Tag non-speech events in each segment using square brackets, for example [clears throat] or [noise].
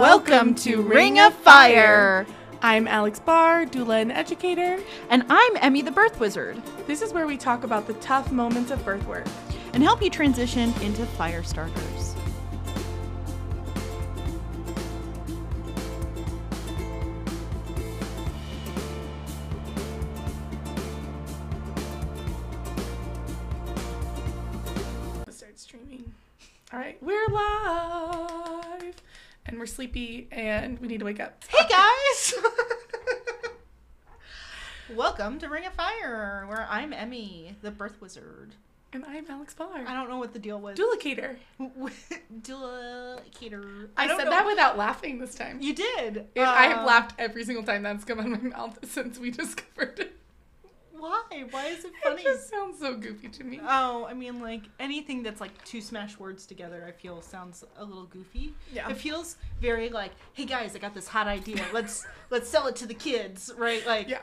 Welcome to Ring of Fire. I'm Alex Barr, doula and educator. And I'm Emmy the Birth Wizard. This is where we talk about the tough moments of birth work and help you transition into fire starters. Start streaming. All right, we're live and we're sleepy and we need to wake up. Hey guys! [laughs] Welcome to Ring of Fire, where I'm Emmy, the birth wizard. And I'm Alex Barr. I don't know what the deal was. Duplicator. [laughs] Duplicator. I, don't said know. that without laughing this time. You did. I have Uh, laughed every single time that's come out of my mouth [laughs] since we discovered it. Why? Why is it [laughs] funny? It just sounds so goofy to me. Oh, I mean, like anything that's like two smash words together, I feel sounds a little goofy. Yeah. It feels very like, hey guys, I got this hot idea. Let's [laughs] let's sell it to the kids, right? Like, Yeah.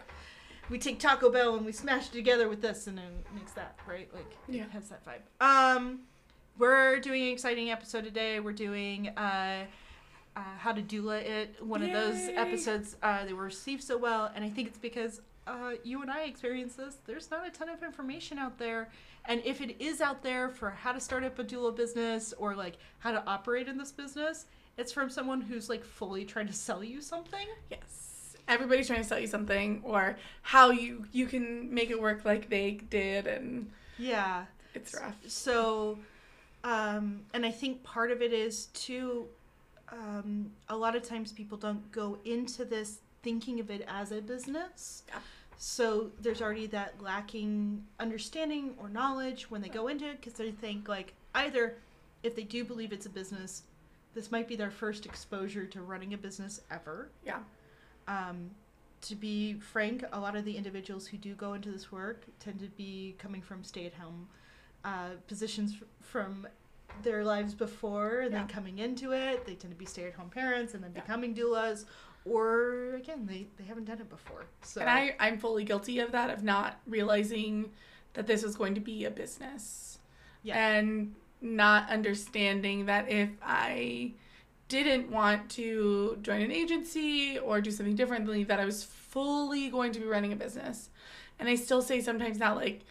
we take Taco Bell and we smash it together with this, and it makes that right. Like, Yeah. it has that vibe. Um, we're doing an exciting episode today. We're doing uh. Uh, how to doula it one of those episodes uh, they were received so well and i think it's because uh, you and i experience this there's not a ton of information out there and if it is out there for how to start up a doula business or like how to operate in this business it's from someone who's like fully trying to sell you something Yes. Everybody's trying to sell you something or how you you can make it work like they did and yeah it's rough. so um and i think part of it is too um a lot of times people don't go into this thinking of it as a business Yeah. So there's already that lacking understanding or knowledge when they go into it because they think like either if they do believe it's a business this might be their first exposure to running a business ever Yeah. um, to be frank, a lot of the individuals who do go into this work tend to be coming from stay-at-home uh, positions f- from their lives before, and then coming into it. They tend to be stay-at-home parents, and then Yeah. becoming doulas, or again, they, they haven't done it before. So And I I'm fully guilty of that of not realizing that this was going to be a business. Yeah. And not understanding that if I didn't want to join an agency or do something differently that I was fully going to be running a business. And I still say sometimes now like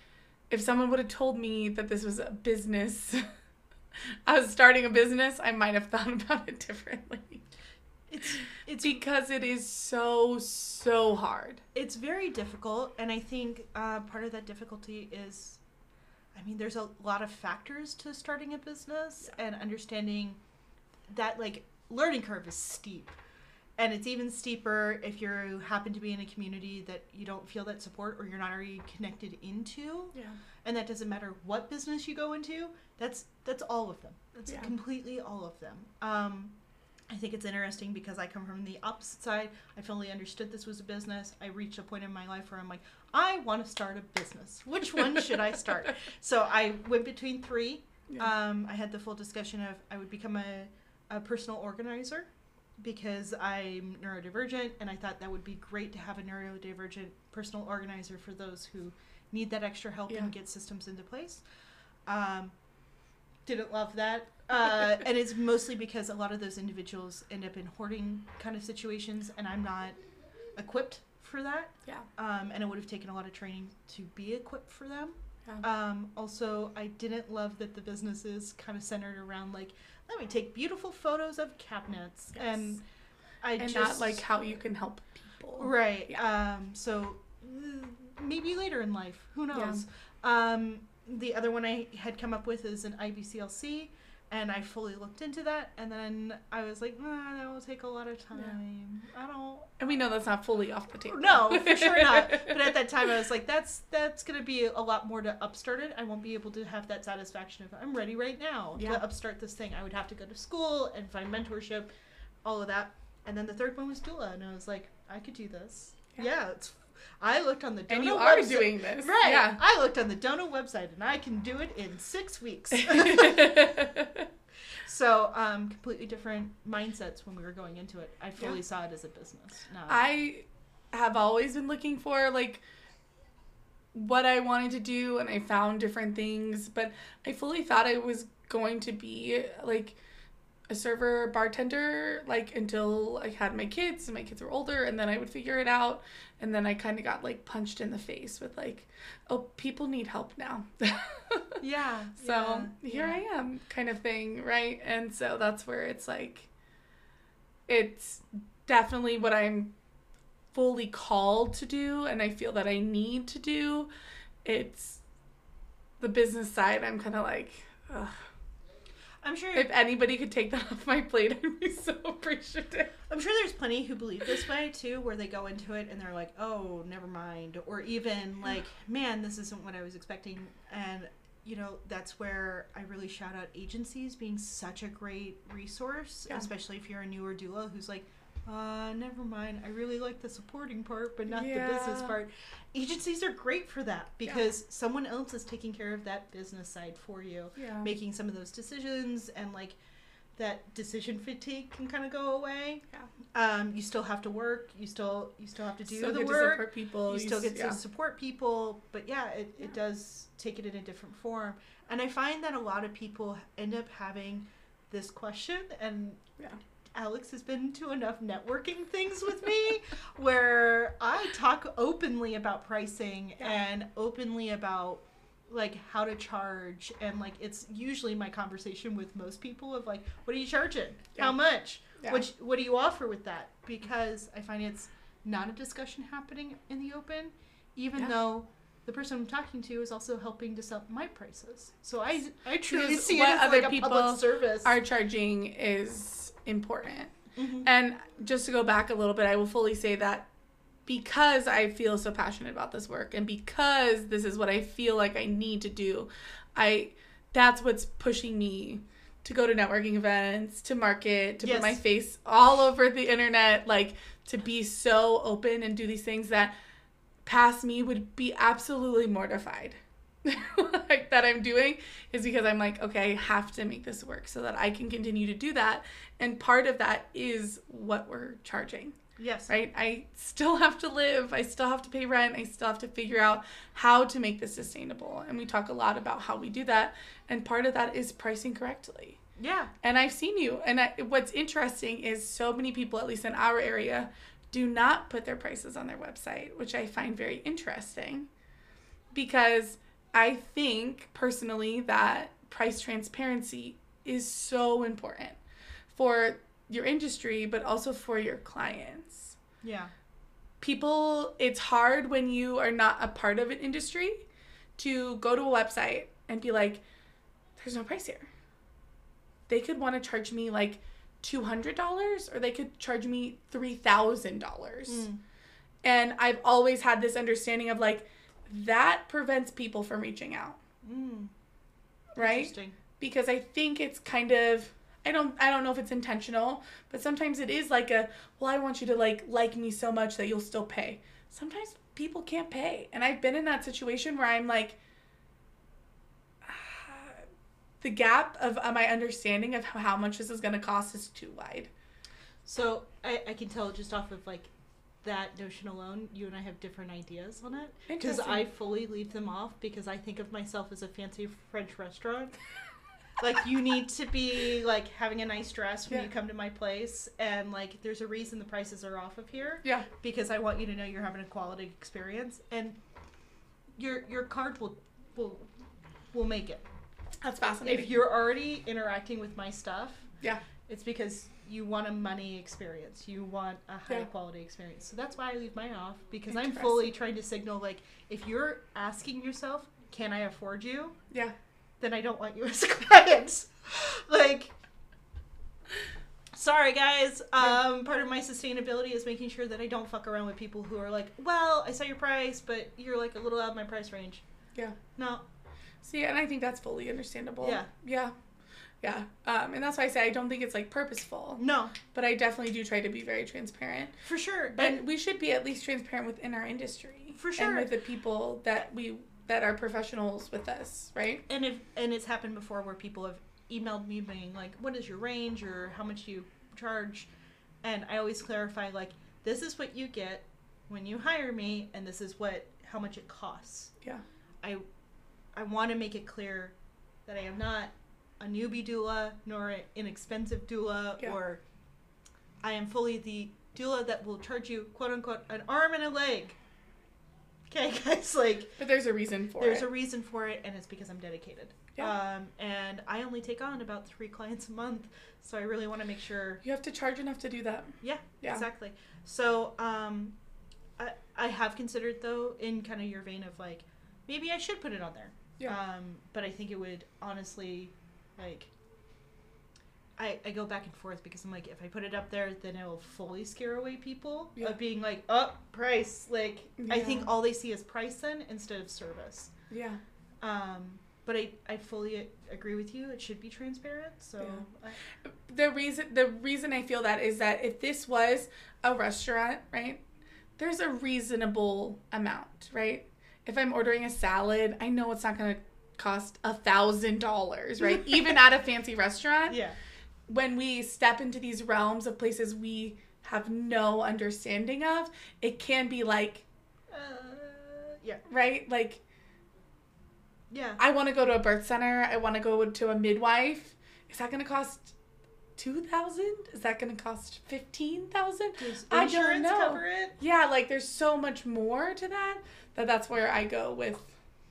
if someone would have told me that this was a business [laughs] I was starting a business, I might have thought [laughs] about it differently. It's it's because it is so so hard. it's very difficult and i think uh, part of that difficulty is i mean there's a lot of factors to starting a business and understanding that like learning curve is steep and it's even steeper if you happen to be in a community that you don't feel that support or you're not already connected into Yeah. and that doesn't matter what business you go into that's that's all of them that's Yeah. completely all of them um i think it's interesting because i come from the opposite side. I fully understood this was a business. I reached a point in my life where i'm like i want to start a business. Which one should i start? [laughs] So i went between three. Yeah. um i had the full discussion of i would become a, a personal organizer because i'm neurodivergent and i thought that would be great to have a neurodivergent personal organizer for those who need that extra help Yeah. and get systems into place. Um, didn't love that uh, [laughs] and it's mostly because a lot of those individuals end up in hoarding kind of situations and i'm not equipped for that Yeah. um, and it would have taken a lot of training to be equipped for them Yeah. um, also i didn't love that the business is kind of centered around like let me take beautiful photos of cabinets Yes. and i and just not like how you can help people. Right. Yeah. Um, so maybe later in life, who knows? Um, the other one I had come up with is an IBCLC, and I fully looked into that, and then I was like, nah, that will take a lot of time. I don't. And we know that's not fully off the table. No, for sure not. [laughs] But at that time, I was like, that's that's gonna be a lot more to upstart it. I won't be able to have that satisfaction of I'm ready right now Yeah. to upstart this thing. I would have to go to school and find mentorship, all of that. And then the third one was doula, and I was like, I could do this. Yeah. Yeah, it's. I looked on the DONA and you are website- doing this. right. Yeah. I looked on the DONA website, and I can do it in six weeks. [laughs] so, um, completely different mindsets when we were going into it. I fully Yeah. saw it as a business. Not, I have always been looking for like what I wanted to do and I found different things, but I fully thought I was going to be like a server bartender like until I had my kids and my kids were older and then I would figure it out and then I kind of got like punched in the face with like oh people need help now. [laughs] Yeah. so yeah, here yeah. I am kind of thing, right? And so that's where it's like it's definitely what I'm fully called to do and I feel that I need to do. It's the business side I'm kind of like ugh. I'm sure. If anybody could take that [laughs] off my plate, I'd be so appreciative. I'm sure there's plenty who believe this way too, where they go into it and they're like, "Oh, never mind," or even [sighs] like, "Man, this isn't what I was expecting." And you know, that's where I really shout out agencies being such a great resource, Yeah. especially if you're a newer doula who's like, "Uh, never mind. I really like the supporting part, but not the business part." Agencies are great for that because someone else is taking care of that business side for you Yeah. making some of those decisions and like that decision fatigue can kind of go away. Yeah. Um, you still have to work. You still you still have to do Still the work. support people. you still s- get yeah. to support people, but yeah, it, Yeah. it does take it in a different form. And I find that a lot of people end up having this question, and Yeah. Alex has been to enough networking things with me [laughs] where I talk openly about pricing Yeah. and openly about like how to charge and like it's usually my conversation with most people of like what are you charging Yeah. how much Yeah. what what do you offer with that because i find it's not a discussion happening in the open even Yeah. though the person i'm talking to is also helping to set my prices so i i truly see it what as other like a people public service Our charging is important. Mhm. And just to go back a little bit, I will fully say that because I feel so passionate about this work and because this is what I feel like I need to do, I that's what's pushing me to go to networking events, to market, to Yes. put my face all over the internet, like to be so open and do these things that past me would be absolutely mortified. [laughs] like that I'm doing is because I'm like, okay, I have to make this work so that I can continue to do that. And part of that is what we're charging, yes right? I still [laughs] have to live, I still have to pay rent, I still have to figure out how to make this sustainable. And we talk a lot about how we do that. And part of that is pricing correctly. yeah And I've seen you. And I, what's interesting is so many people, at least in our area, do not put their prices on their website, which I find very interesting because I think personally that price transparency is so important for your industry, but also for your clients. yeah People, it's hard when you are not a part of an industry to go to a website and be like, there's no price here. They could want to charge me like $200 or they could charge me $3,000. Mm. And I've always had this understanding of like, that prevents people from reaching out, Mm. right? Interesting. Because I think it's kind of I don't I don't know if it's intentional, but sometimes it is like a well I want you to like like me so much that you'll still pay. Sometimes people can't pay. And I've been in that situation where I'm like ah, [sighs] the gap of uh, my understanding of how, how much this is going to cost is too wide. So I, I can tell just off of like that notion alone, you and I have different ideas on it. Because I fully leave them off because I think of myself as a fancy French restaurant. [laughs] like you need to be like having a nice dress when Yeah. you come to my place, and like there's a reason the prices are off of here Yeah. because I want you to know you're having a quality experience, and your your card will will will make it. That's fascinating. If you're already interacting with my stuff, Yeah. it's because you want a money experience. You want a high Yeah. quality experience. So that's why I leave mine off because I'm fully trying to signal like if you're asking yourself, can I afford you? yeah. Then I don't want you as a client. [laughs] like Sorry guys. Um part of my sustainability is making sure that I don't fuck around with people who are like, "Well, I saw your price, but you're like a little out of my price range." Yeah. No. See, and I think that's fully understandable. Yeah. Yeah. Yeah. Um, and that's why I say I don't think it's like purposeful, No. but I definitely do try to be very transparent. For sure. And we should be at least transparent within our industry. For sure. And with the people that we that are professionals with us, right? and if and it's happened before where people have emailed me being like what is your range or how much you charge and i always clarify like this is what you get when you hire me and this is what how much it costs Yeah. i i want to make it clear that i am not a newbie doula nor an inexpensive doula Yeah. or I am fully the doula that will charge you quote unquote an arm and a leg. Okay, [laughs] guys, like But there's a reason for there's it. There's a reason for it and it's because I'm dedicated. Yeah. Um, and I only take on about three clients a month, so I really want to make sure you have to charge enough to do that. yeah, Yeah. exactly. So, um, I, I have considered though, in kind of your vein of like, maybe I should put it on there. Yeah. Um, but I think it would honestly, like, I, I go back and forth because I'm like, if I put it up there, then it will fully scare away people Yeah. of being like, oh, price. Like, I think all they see is price then instead of service. Yeah. Um, but I, I fully agree with you. It should be transparent. So, I, the reason the reason I feel that is that if this was a restaurant, right? There's a reasonable amount, right? If I'm ordering a salad, I know it's not going to cost a thousand dollars, right? Even at a fancy restaurant. yeah. When we step into these realms of places we have no understanding of, it can be like, Uh, yeah. right? Like Yeah. I want to go to a birth center. I want to go to a midwife. Is that going to cost two thousand? Is that going to cost fifteen thousand? I don't insurance know. cover it? Yeah, like there's so much more to that that that's where I go with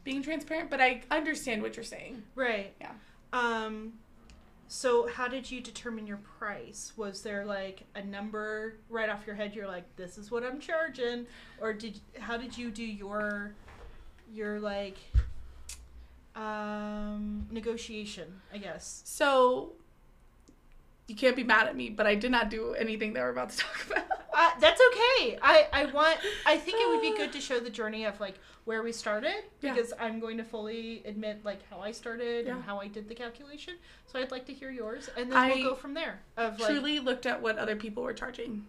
being transparent. But I understand what you're saying. Right. Yeah. Um so how did you determine your price? Was there like a number right off your head you're like this is what I'm charging or did how did you do your your like um negotiation, I guess? So you can't be mad at me, but I did not do anything that we're about to [laughs] talk about. Uh, that's okay. I, I want. I think it would be good to show the journey of like where we started Yeah. because I'm going to fully admit like how I started and how I did the calculation. So I'd like to hear yours, and then I we'll go from there. Of like, truly looked at what other people were charging.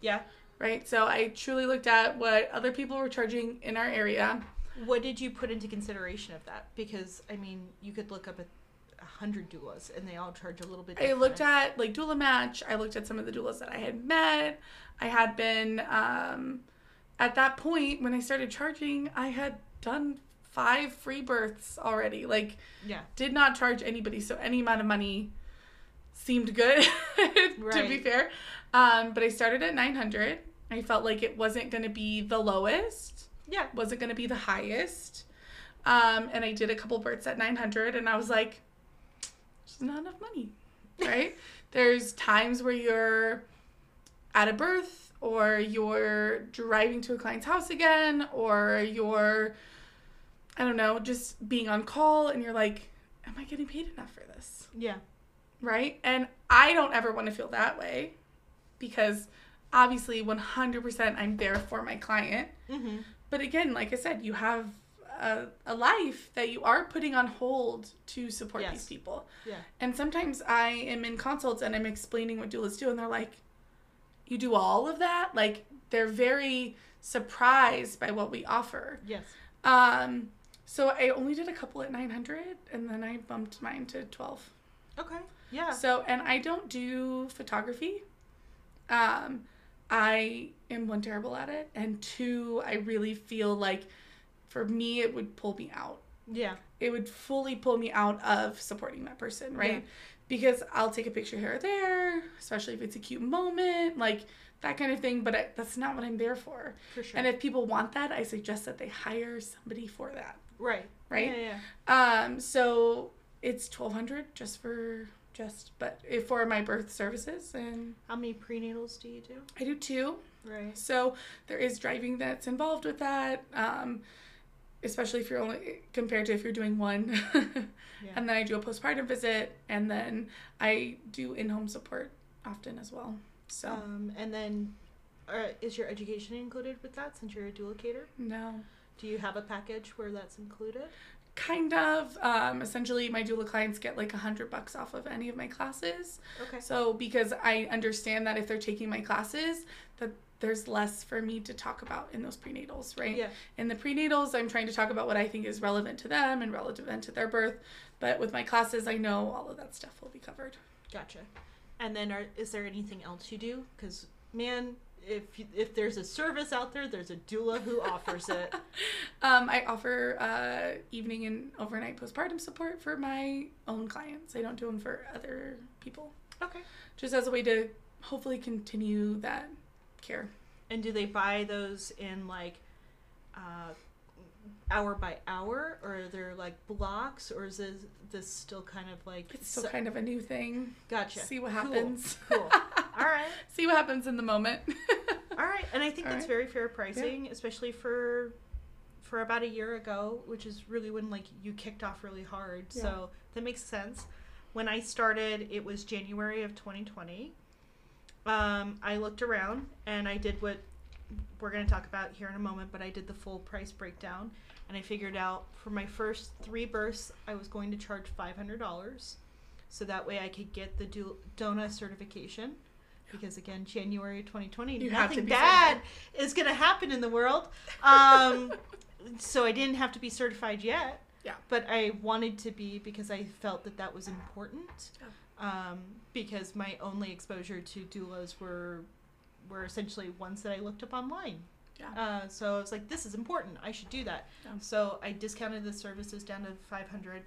yeah. Right, so I truly looked at what other people were charging in our area. What did you put into consideration of that? Because I mean, you could look up a, a hundred doulas, and they all charge a little bit. I looked at like doula match. I looked at some of the doulas that I had met. I had been um, at that point when I started charging. I had done five free births already. Like Yeah. did not charge anybody, so any amount of money seemed good [laughs] to be fair. Um, but I started at nine hundred. I felt like it wasn't going to be the lowest Yeah. wasn't going to be the highest. Um, and I did a couple births at 900, and I was like, just not enough money, right? [laughs] There's times where you're at a birth, or you're driving to a client's house again, or you're, I don't know, just being on call, and you're like, am I getting paid enough for this? Yeah. right? And I don't ever want to feel that way because obviously 100% I'm there for my client. Mm-hmm. But again, like I said, you have a, a life that you are putting on hold to support Yes. these people. Yeah. And sometimes I am in consults and I'm explaining what doulas do, and they're like, You do all of that? Like, they're very surprised by what we offer. Yes. Um, so I only did a couple at 900 and then I bumped mine to 12. Okay. Yeah. So, and I don't do photography. Um, I am one terrible at it, and two, I really feel like for me it would pull me out. Yeah. It would fully pull me out of supporting that person, right? Yeah. Because I'll take a picture here or there, especially if it's a cute moment, like that kind of thing. But I, that's not what I'm there for. For sure. And if people want that, I suggest that they hire somebody for that, right. right? Yeah. Yeah. Um, so it's twelve hundred just for just, but if for my birth services, and How many prenatals do you do? I do two. Right. So there is driving that's involved with that. Um, especially if you're only compared to if you're doing one. [laughs] Yeah. And then I do a postpartum visit, and then I do in-home support often as well. So Um, and then, uh, is your education included with that since you're a duplicator? no. Do you have a package where that's included? Kind of. Um, essentially, my doula clients get like a hundred bucks off of any of my classes. Okay. So because I understand that if they're taking my classes, that there's less for me to talk about in those prenatals, right? Yeah. In the prenatals, I'm trying to talk about what I think is relevant to them and relevant to their birth. But with my classes, I know all of that stuff will be covered. Gotcha. And then, are, is there anything else you do? Because man, if if there's a service out there, there's a doula who offers it. [laughs] Um, I offer uh, evening and overnight postpartum support for my own clients. I don't do them for other people, Okay. just as a way to hopefully continue that care. And do they buy those in like uh, hour by hour, or are there like blocks, or is this, this still kind of like It's still so- kind of a new thing. gotcha? See what happens. Cool. [laughs] All right. See what happens in the moment. All right, and I think All that's right. very fair pricing, especially for for about a year ago, which is really when like you kicked off really hard. Yeah. So that makes sense. When I started, it was January of 2020. Um, I looked around and I did what we're going to talk about here in a moment, but I did the full price breakdown and I figured out for my first three births, I was going to charge $500. So that way I could get the do- DONA certification. Because again, January 2020, You nothing bad is going to happen in the world. Um, [laughs] so I didn't have to be certified yet. Yeah. But I wanted to be because I felt that that was important. Um, because my only exposure to doulas were were essentially ones that I looked up online. Yeah. Uh, so I was like, this is important. I should do that. Yeah. So I discounted the services down to 500.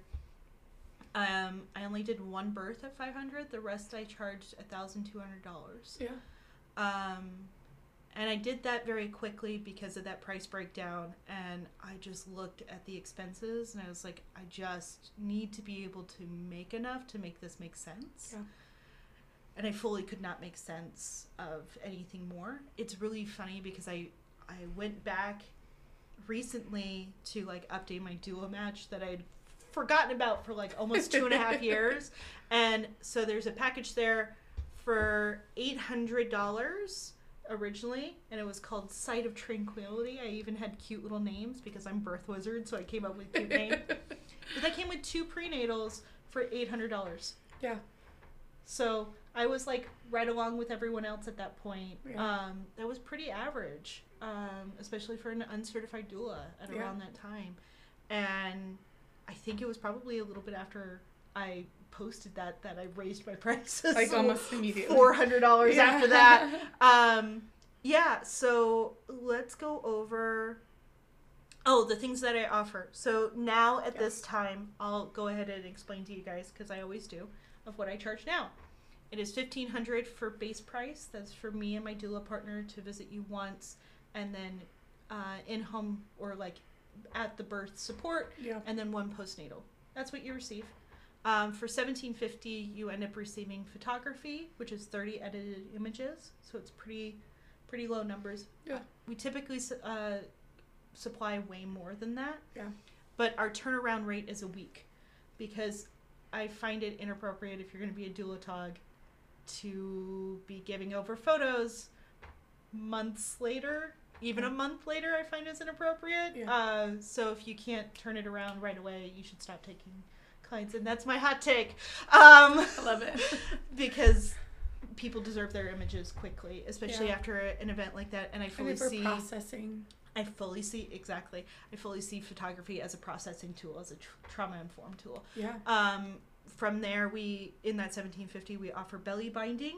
Um, I only did one birth at 500. The rest I charged $1,200. yeah. Um, and I did that very quickly because of that price breakdown. And I just looked at the expenses and I was like, I just need to be able to make enough to make this make sense. Yeah. And I fully could not make sense of anything more. It's really funny because I I went back recently to like update my Doula Match that I'd forgotten about for like almost two and a half [laughs] years. And so there's a package there for eight hundred dollars originally, and it was called Site of Tranquility. I even had cute little names because I'm birth wizard, so I came up with cute names. [laughs] But that came with two prenatals for eight hundred dollars. Yeah. So I was like right along with everyone else at that point. Yeah. Um, that was pretty average, um, especially for an uncertified doula at Yeah. around that time. And I think it was probably a little bit after I posted that that I raised my [laughs] prices like almost immediately. four hundred dollars Yeah. after that. [laughs] Um, yeah, so let's go over. Oh, the things that I offer. So now at Yeah. this time, I'll go ahead and explain to you guys because I always do of what I charge now. It is fifteen hundred for base price. That's for me and my doula partner to visit you once, and then uh, in home or like at the birth support yeah. and then one postnatal. That's what you receive. Um, for seventeen fifty, you end up receiving photography, which is thirty edited images, so it's pretty, pretty low numbers. Yeah. We typically uh, supply way more than that. Yeah. But our turnaround rate is a week, because I find it inappropriate if you're going to be a doula tog, to be giving over photos months later. Even a month later, I find is inappropriate. Yeah. Uh, so if you can't turn it around right away, you should stop taking clients. And that's my hot take. Um, I love it. [laughs] because people deserve their images quickly, especially Yeah. after an event like that. And I fully see, processing. I fully see exactly. I fully see photography as a processing tool, as a tr- trauma informed tool. Yeah. Um, from there, we in that seventeen fifty, we offer belly binding,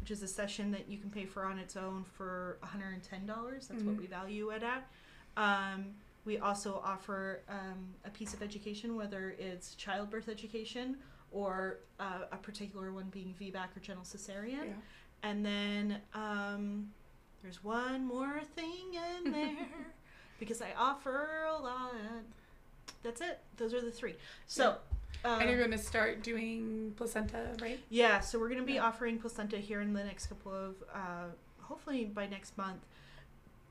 which is a session that you can pay for on its own for one hundred and ten dollars. That's what Mhm. we value it at. Um, we also offer um, a piece of education, whether it's childbirth education or uh, a particular one being VBAC or general cesarean. Yeah. And then um, there's one more thing in [laughs] there because I offer a lot. That's it. Those are the three. So, um, and you're going to start doing placenta, right? yeah, so we're going to be Yeah. offering placenta here in the next couple of, uh, hopefully by next month.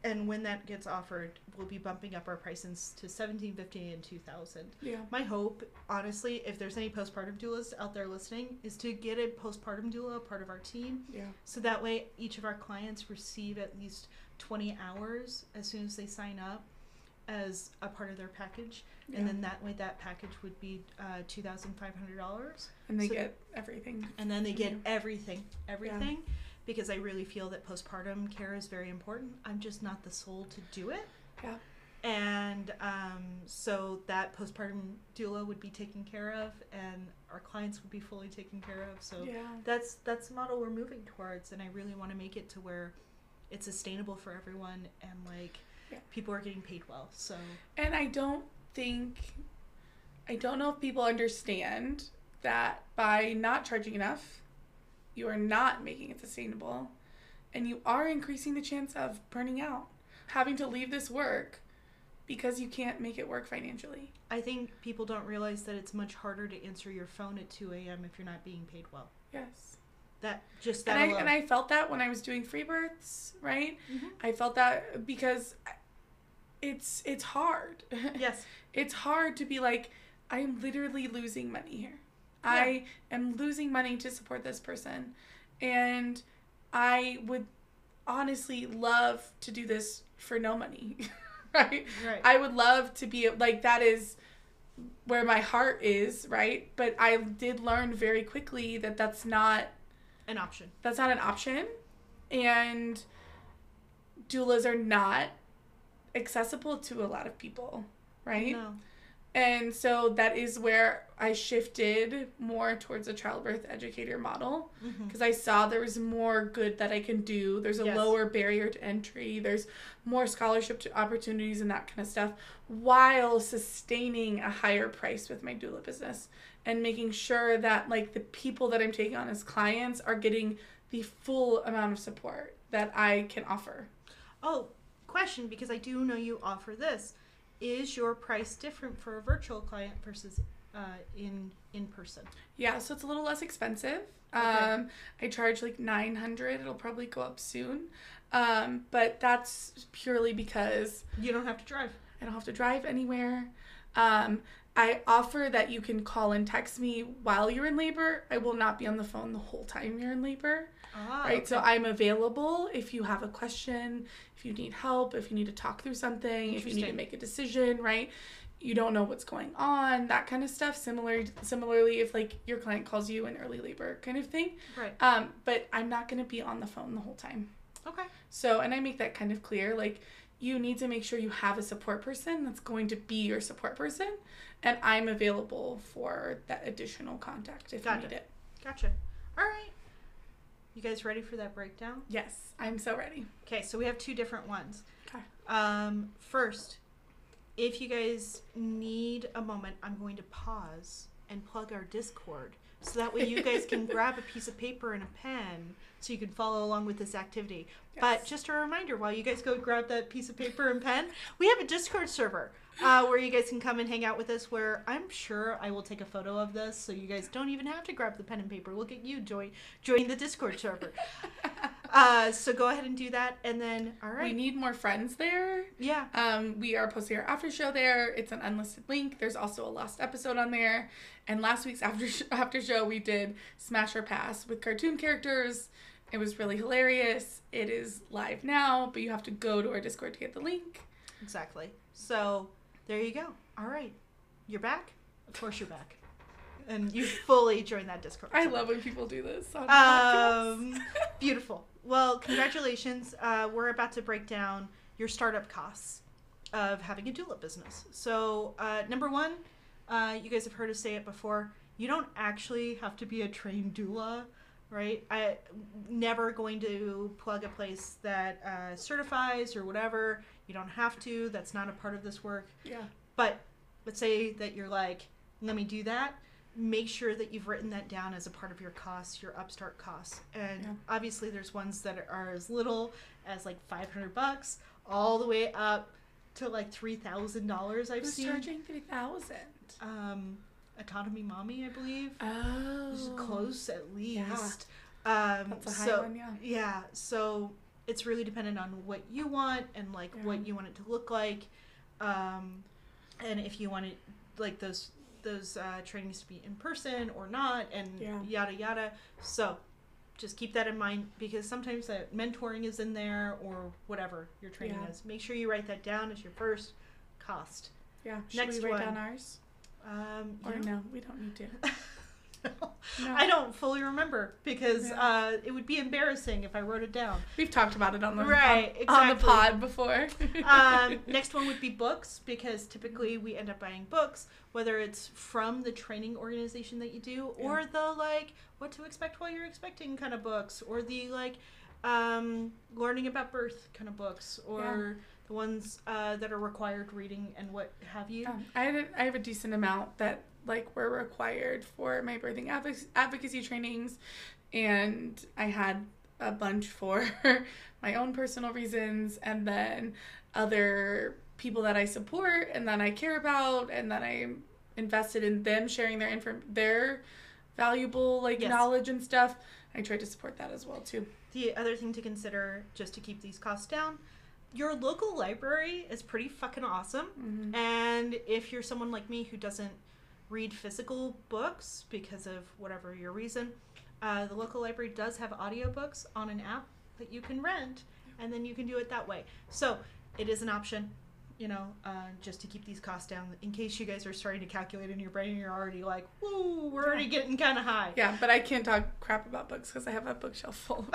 And when that gets offered, we'll be bumping up our prices to seventeen fifty and two thousand. Yeah. My hope, honestly, if there's any postpartum doulas out there listening, is to get a postpartum doula part of our team, Yeah. so that way each of our clients receive at least twenty hours as soon as they sign up, as a part of their package, yeah. and then that way that package would be uh, two thousand five hundred dollars and they so- get everything. and then they get everything everything because i really feel that postpartum care is very important i'm just not the soul to do it Yeah. and um, so that postpartum doula would be taken care of and our clients would be fully taken care of so Yeah. that's that's the model we're moving towards and i really want to make it to where it's sustainable for everyone and like Yeah. people are getting paid well. So And I don't think, I don't know if people understand that by not charging enough, you are not making it sustainable and you are increasing the chance of burning out, having to leave this work because you can't make it work financially. I think people don't realize that it's much harder to answer your phone at 2 a.m. if you're not being paid well. Yes. That just that And I, alone. and I felt that when I was doing free births, right? Mhm. I felt that because it's it's hard. [laughs] yes, it's hard to be like i'm literally losing money here i am losing money to support this person and i would honestly love to do this for no money [laughs] right right. i would love to be like that is where my heart is right but i did learn very quickly that that's not An option. that's not an option and doulas are not accessible to a lot of people right No. And so that is where I shifted more towards a childbirth educator model mm-hmm. because I saw there was more good that I can do. There's a Yes. lower barrier to entry. There's more scholarship to opportunities and that kind of stuff while sustaining a higher price with my doula business and making sure that like the people that I'm taking on as clients are getting the full amount of support that I can offer. Oh, question because I do know you offer this. Is your price different for a virtual client versus uh, in in person? Yeah, so it's a little less expensive. Okay. Um, I charge like 900. It'll probably go up soon. Um, but that's purely because You don't have to drive. I don't have to drive anywhere. Um, I offer that you can call and text me while you're in labor. I will not be on the phone the whole time you're in labor. Ah, right? So. I'm available if you have a question, if you need help, if you need to talk through something, if you need to make a decision, right? You don't know what's going on, that kind of stuff. Similar, similarly, if like your client calls you in early labor, kind of thing. right. Um, but I'm not gonna be on the phone the whole time. Okay. So, and I make that kind of clear. Like, you need to make sure you have a support person that's going to be your support person, and I'm available for that additional contact if Got you need it. it. Gotcha. All right. You guys ready for that breakdown? Yes, I'm so ready. Okay, so we have two different ones. Okay. Um, first, if you guys need a moment, I'm going to pause and plug our Discord so that way you guys can grab a piece of paper and a pen so you can follow along with this activity. But just a reminder while you guys go grab that piece of paper and pen, we have a Discord server uh, where you guys can come and hang out with us. Where I'm sure I will take a photo of this so you guys don't even have to grab the pen and paper. Look at you join joining the Discord server. [laughs] Uh, so go ahead and do that, and then all We need more friends there. yeah. Um, we are posting our after show there. It's an unlisted link. There's also a lost episode on there. And last week's [laughs] after sh- after show we did Smash or Pass with cartoon characters. It was really hilarious. It is live now, but you have to go to our Discord to get the link. Exactly. So there you go. All right. You're back? Of course you're back. And you fully joined that Discord. I server. love when people do this. Um, [laughs] beautiful. Well, congratulations. Uh, we're about to break down your startup costs of having a doula business. So, uh, number one, uh, you guys have heard us say it before. You don't actually have to be a trained doula, right? I never going to plug a place that uh, certifies or whatever. You don't have to. That's not a part of this work. yeah. But let's say that you're like, let me do that. Make sure that you've written that down as a part of your costs, your upstart costs. And Yeah. obviously, there's ones that are as little as like 500 bucks, all the way up to like $3,000. I've Who's seen. charging three thousand? Um, Autonomy Mommy, I believe. Oh, close at Yeah. least. Um, That's a high so, one, yeah. yeah, so it's really dependent on what you want and like Yeah. what you want it to look like, um, and if you want it like those those uh, trainings to be in person or not, and Yeah. yada yada. So just keep that in mind because sometimes that mentoring is in there or whatever your training Yeah. is. Make sure you write that down as your first cost. Yeah. Should Next we write one. down ours? Um, Or you know- no, we don't need to. [laughs] No. I don't fully remember because Yeah. uh, it would be embarrassing if I wrote it down. We've talked about it on the Right, on, on the pod before. [laughs] um, next one would be books because typically we end up buying books, whether it's from the training organization that you do or the like what to expect while you're expecting kind of books or the like um, learning about birth kind of books or the ones uh, that are required reading and what have you. Yeah, I had a, I have a decent amount that like were required for my birthing advoc- advocacy trainings, and I had a bunch for [laughs] my own personal reasons, and then other people that I support and that I care about, and that I'm invested in them sharing their inform their valuable like Yes. knowledge and stuff. I tried to support that as well too. The other thing to consider, just to keep these costs down, your local library is pretty fucking awesome. Mhm. And if you're someone like me who doesn't read physical books because of whatever your reason, uh, the local library does have audiobooks on an app that you can rent, and then you can do it that way. So it is an option, you know, uh, just to keep these costs down. In case you guys are starting to calculate in your brain, and you're already like, "Woo, we're already getting kind of high." Yeah, but I can't talk crap about books because I have a bookshelf full.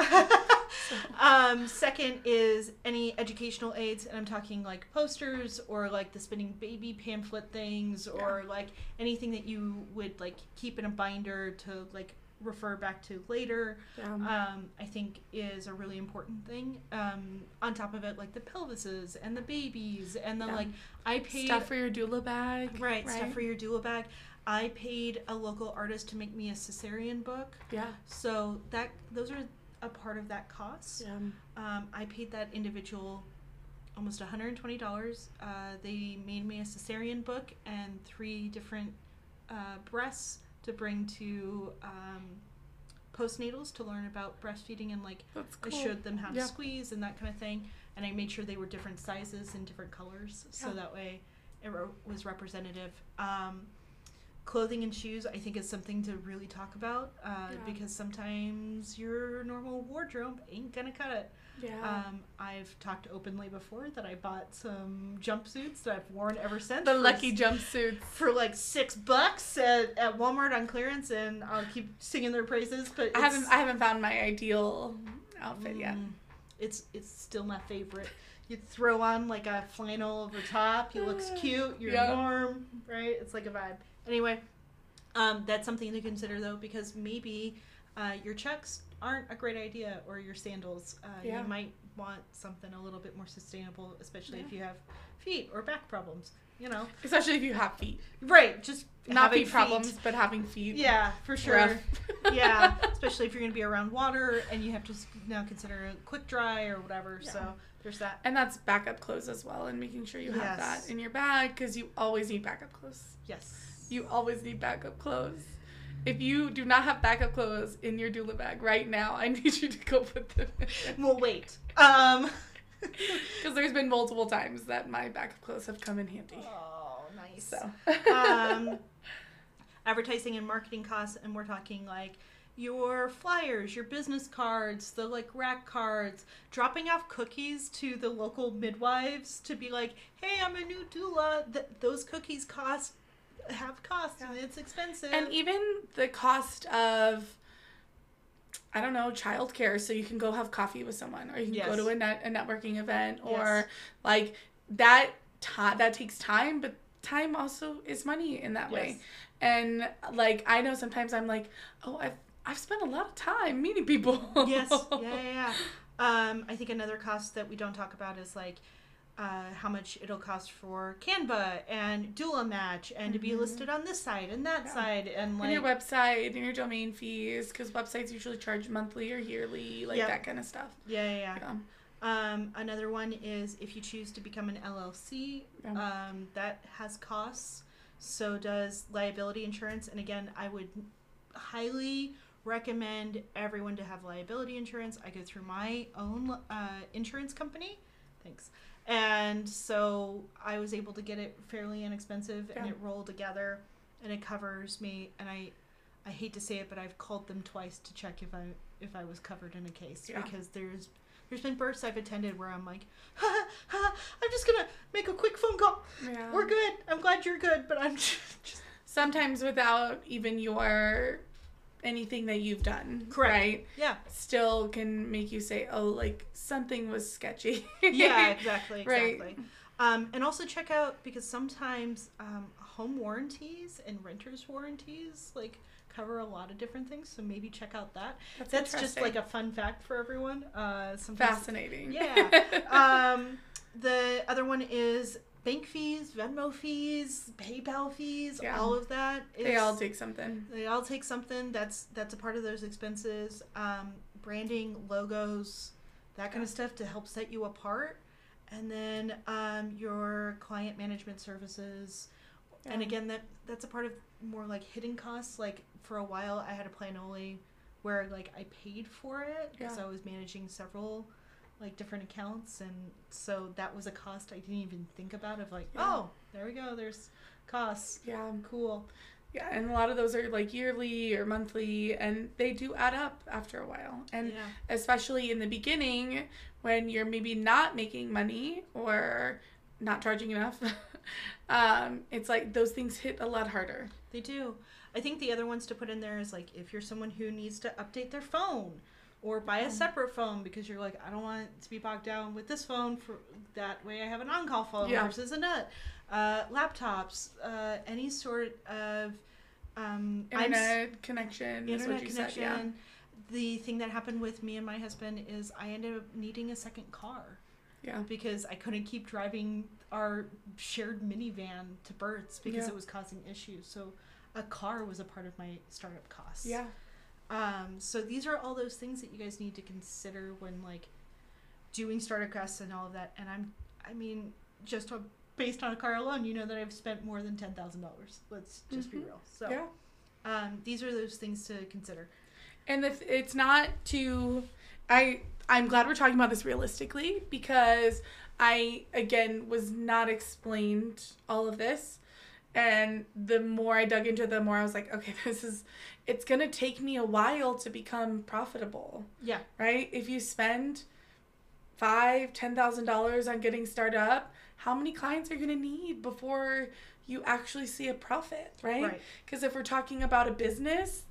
[laughs] um, second is any educational aids, and I'm talking like posters or like the spinning baby pamphlet things, or like anything that you would like keep in a binder to like refer back to later. Yeah. Um, I think is a really important thing. Um, on top of it, like the pelvises and the babies, and the Yeah. like I paid Stuff for your doula bag. right, stuff for your doula bag. I paid a local artist to make me a cesarean book. Yeah. So that those are a part of that cost. Yeah. Um, I paid that individual almost $120. Uh, they made me a cesarean book and three different uh, breasts to bring to um, postnatals to learn about breastfeeding and like That's I showed them how to Yeah. squeeze and that kind of thing. And I made sure they were different sizes and different colors, so that way it ro- was representative. Um, clothing and shoes, I think, is something to really talk about uh, Yeah. because sometimes your normal wardrobe ain't gonna cut it. Yeah. Um, I've talked openly before that I bought some jumpsuits that I've worn ever since. the lucky s- jumpsuits. for like six bucks at, at Walmart on clearance, and I'll keep singing their praises. But I haven't I haven't found my ideal outfit yet. Mm, It's it's still my favorite. You throw on like a flannel over top. You looks [sighs] cute. You're Yeah. warm, right? It's like a vibe. Anyway, um, that's something to consider though, because maybe uh, your chucks aren't a great idea, or your sandals. Uh, Yeah. You might want something a little bit more sustainable, especially if you have feet or back problems. You know, Especially if you have feet. right? Just Not having feet problems, but having feet. Yeah, for sure [laughs] yeah, especially if you're going to be around water and you have to s- now consider a quick dry or whatever. Yeah. So there's that. And that's backup clothes as well, and making sure you have Yes. that in your bag because you always need backup clothes. Yes. You always need backup clothes. If you do not have backup clothes in your doula bag right now, I [laughs] need you to go put them in. We'll wait. Um. [laughs] Because there's been multiple times that my backup clothes have come in handy. oh, nice. So. um, [laughs] advertising and marketing costs, and we're talking like your flyers, your business cards, the like rack cards, dropping off cookies to the local midwives to be like, "Hey, I'm a new doula." Th- those cookies cost have costs and it's expensive. And even the cost of, I don't know, childcare, so you can go have coffee with someone, or you can Yes. go to a, net, a networking event, or Yes. like that. ti that takes time, but time also is money in that way. And like I know sometimes I'm like, oh, I've I've spent a lot of time meeting people. yes, yeah, yeah, [laughs] yeah. Um, I think another cost that we don't talk about is like uh, how much it'll cost for Canva and Doula Match and to be Mhm. listed on this side and that Yeah. side and and like your website and your domain fees, because websites usually charge monthly or yearly, like Yeah. that kind of stuff. yeah, yeah, yeah. Yeah. Um, another one is if you choose to become an LLC, Yeah. um, that has costs. So does liability insurance. And again, I would highly recommend everyone to have liability insurance. I go through my own uh, insurance company. Thanks. And so I was able to get it fairly inexpensive, and it rolled together, and it covers me. And I, I hate to say it, but I've called them twice to check if I if I was covered in a case Yeah. because there's there's been births I've attended where I'm like, [laughs] ha, ha, I'm just gonna make a quick phone call. Yeah. We're good. I'm glad you're good, but I'm [laughs] just Sometimes without even your anything that you've done. Correct. Right? yeah, Still can make you say, oh, like something was sketchy. yeah, [laughs] exactly, Right. exactly. Um, and also check out because sometimes um, home warranties and renters warranties like cover a lot of different things. So maybe check out that. That's, That's just like a fun fact for everyone. Uh, sometimes fascinating. Yeah. [laughs] um, the other one is bank fees, Venmo fees, PayPal fees, Yeah. all of that. They all take something. they all take something. That's that's a part of those expenses. Um, branding, logos, that kind of stuff to help set you apart. And then um, your client management services. And again, that that's a part of more like hidden costs. Like for a while, I had a plan only where like I paid for it because Yeah. I was managing several like different accounts, and so that was a cost I didn't even think about. Of like, Yeah. oh, there we go. There's costs. Yeah. Cool. Yeah, and a lot of those are like yearly or monthly, and they do add up after a while. And yeah. especially in the beginning, when you're maybe not making money or not charging enough, [laughs] um, it's like those things hit a lot harder. They do. I think the other ones to put in there is like if you're someone who needs to update their phone or buy a Mm. separate phone because you're like I don't want to be bogged down with this phone for that way I have an on-call phone Yeah. versus a nut. Uh, laptops, uh, any sort of um, I'm Internet connection is internet connection. said. Yeah. The thing that happened with me and my husband is I ended up needing a second car Yeah. because I couldn't keep driving our shared minivan to births because Yeah. it was causing issues. So a car was a part of my startup costs. Yeah. Um, so these are all those things that you guys need to consider when like doing startup costs and all of that. And I'm, I mean, just on, based on a car alone, you know that I've spent more than ten thousand dollars. Let's just be Mhm. real. So Yeah. um, these are those things to consider. And if it's not to I I'm glad we're talking about this realistically because I again was not explained all of this. And the more I dug into it, the more I was like, okay, [laughs] this is it's gonna take me a while to become profitable. Yeah. Right? If you spend five, ten thousand dollars on getting started up, how many clients are you gonna need before you actually see a profit, right? Right. Because if we're talking about a business,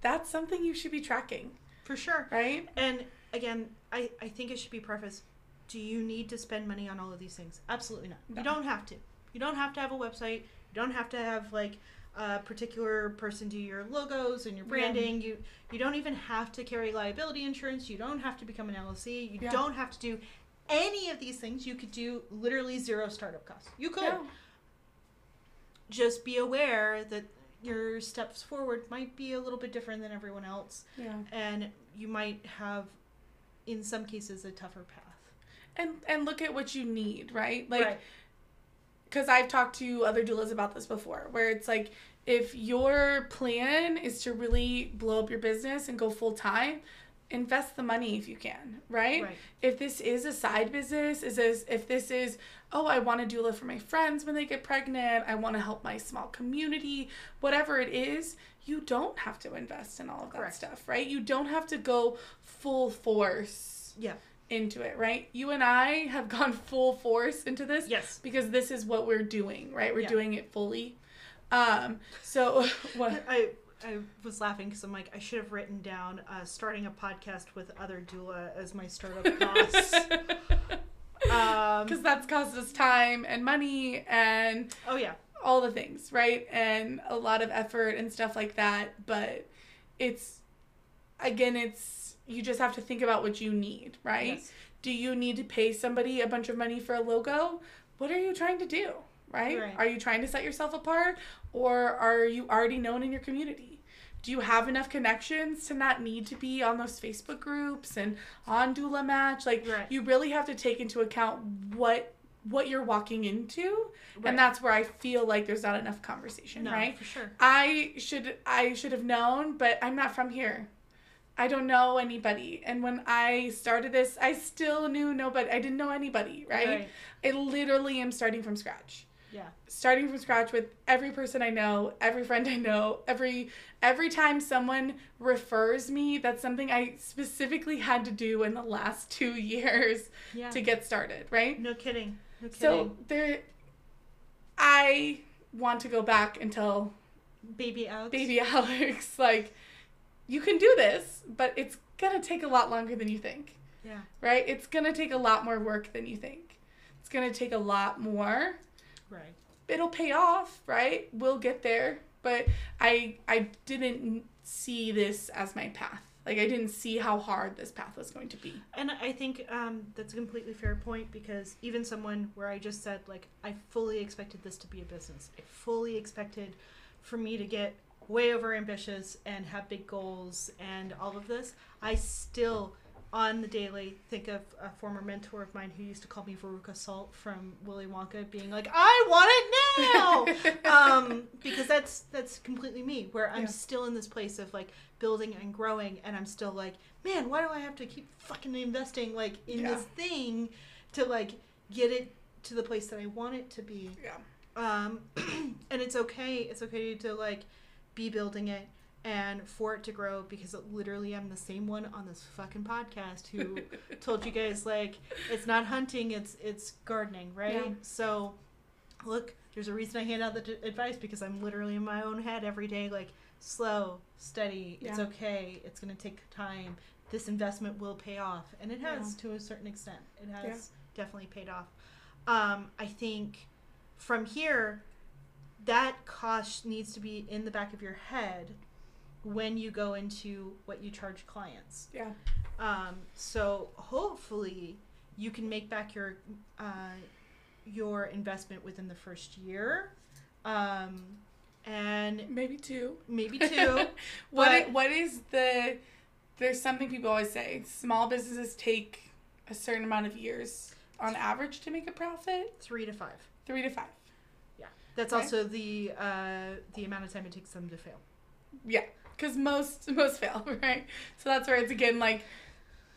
that's something you should be tracking, For sure. right? And again, I, I think it should be prefaced. Do you need to spend money on all of these things? Absolutely not. No. You don't have to. You don't have to have a website. You don't have to have like a particular person do your logos and your Yeah. branding. You you don't even have to carry liability insurance. You don't have to become an LLC. You Yeah. don't have to do any of these things. You could do literally zero startup costs. You could Yeah. just be aware that your steps forward might be a little bit different than everyone else Yeah. and you might have in some cases a tougher path And and look at what you need, right? Like right because I've talked to other doulas about this before, where it's like if your plan is to really blow up your business and go full time, invest the money if you can, right? right If this is a side business, is this if this is oh I want to doula for my friends when they get pregnant, I want to help my small community, whatever it is, you don't have to invest in all of that Correct. stuff, right? You don't have to go full force yeah into it, right? You and I have [laughs] gone full force into this yes because this is what we're doing, right? We're Yeah. doing it fully. Um, so [laughs] what? i i was laughing because i'm like i should have written down uh, starting a podcast with other doula as my startup [laughs] costs um Because that's cost us time and money and oh yeah all the things, right? And a lot of effort and stuff like that. But it's, again, it's, you just have to think about what you need, right? yes. Do you need to pay somebody a bunch of money for a logo? What are you trying to do? Right? Right. Are you trying to set yourself apart or are you already known in your community? Do you have enough connections to not need to be on those Facebook groups and on Doula Match? Like Right. you really have to take into account what what you're walking into Right. and that's where I feel like there's not enough conversation, no right? for sure I should I should have known, but I'm not from here. I don't know anybody. And when I started this, I still knew nobody. I didn't know anybody, right? right I literally am starting from scratch. yeah Starting from scratch with every person I know, every friend I know, every every time someone refers me, that's something I specifically had to do in the last 2 years yeah to get started, right? no kidding no kidding So there I want to go back and tell baby Alex. baby [laughs] Alex, like, you can do this, but it's gonna take a lot longer than you think, yeah right? It's gonna take a lot more work than you think. It's gonna take a lot more right it'll pay off, right? We'll get there. But I I didn't see this as my path. Like I didn't see how hard this path was going to be. And I think um, that's a completely fair point because even someone where I just said like I fully expected this to be a business. I fully expected for me to get way over ambitious and have big goals and all of this. I still on the daily think of a former mentor of mine who used to call me Veruca Salt from Willy Wonka being like I want it now [laughs] um, because that's that's completely me where I'm Yeah. still in this place of like building and growing and I'm still like man why do I have to keep fucking investing like in Yeah. this thing to like get it to the place that I want it to be Yeah. um, [clears throat] and it's okay. It's okay to like be building it and for it to grow because it, literally I'm the same one on this fucking podcast who [laughs] told you guys like it's not hunting, it's it's gardening, right? Yeah. So look, there's a reason I hand out the d- advice because I'm literally in my own head every day like slow, steady, it's okay, it's going to take time. This investment will pay off and it has to a certain extent. It has Yeah. definitely paid off. Um, I think from here, that cost needs to be in the back of your head when you go into what you charge clients. Yeah. Um, so hopefully you can make back your uh, your investment within the first year, um, and Maybe two. maybe [laughs] two. What i- But- what is the there's something people always say small businesses take a certain amount of years on average to make a profit three to five. three to five That's also the uh, the amount of time it takes them to fail. yeah because most [laughs] most fail [laughs] right so that's where it's again like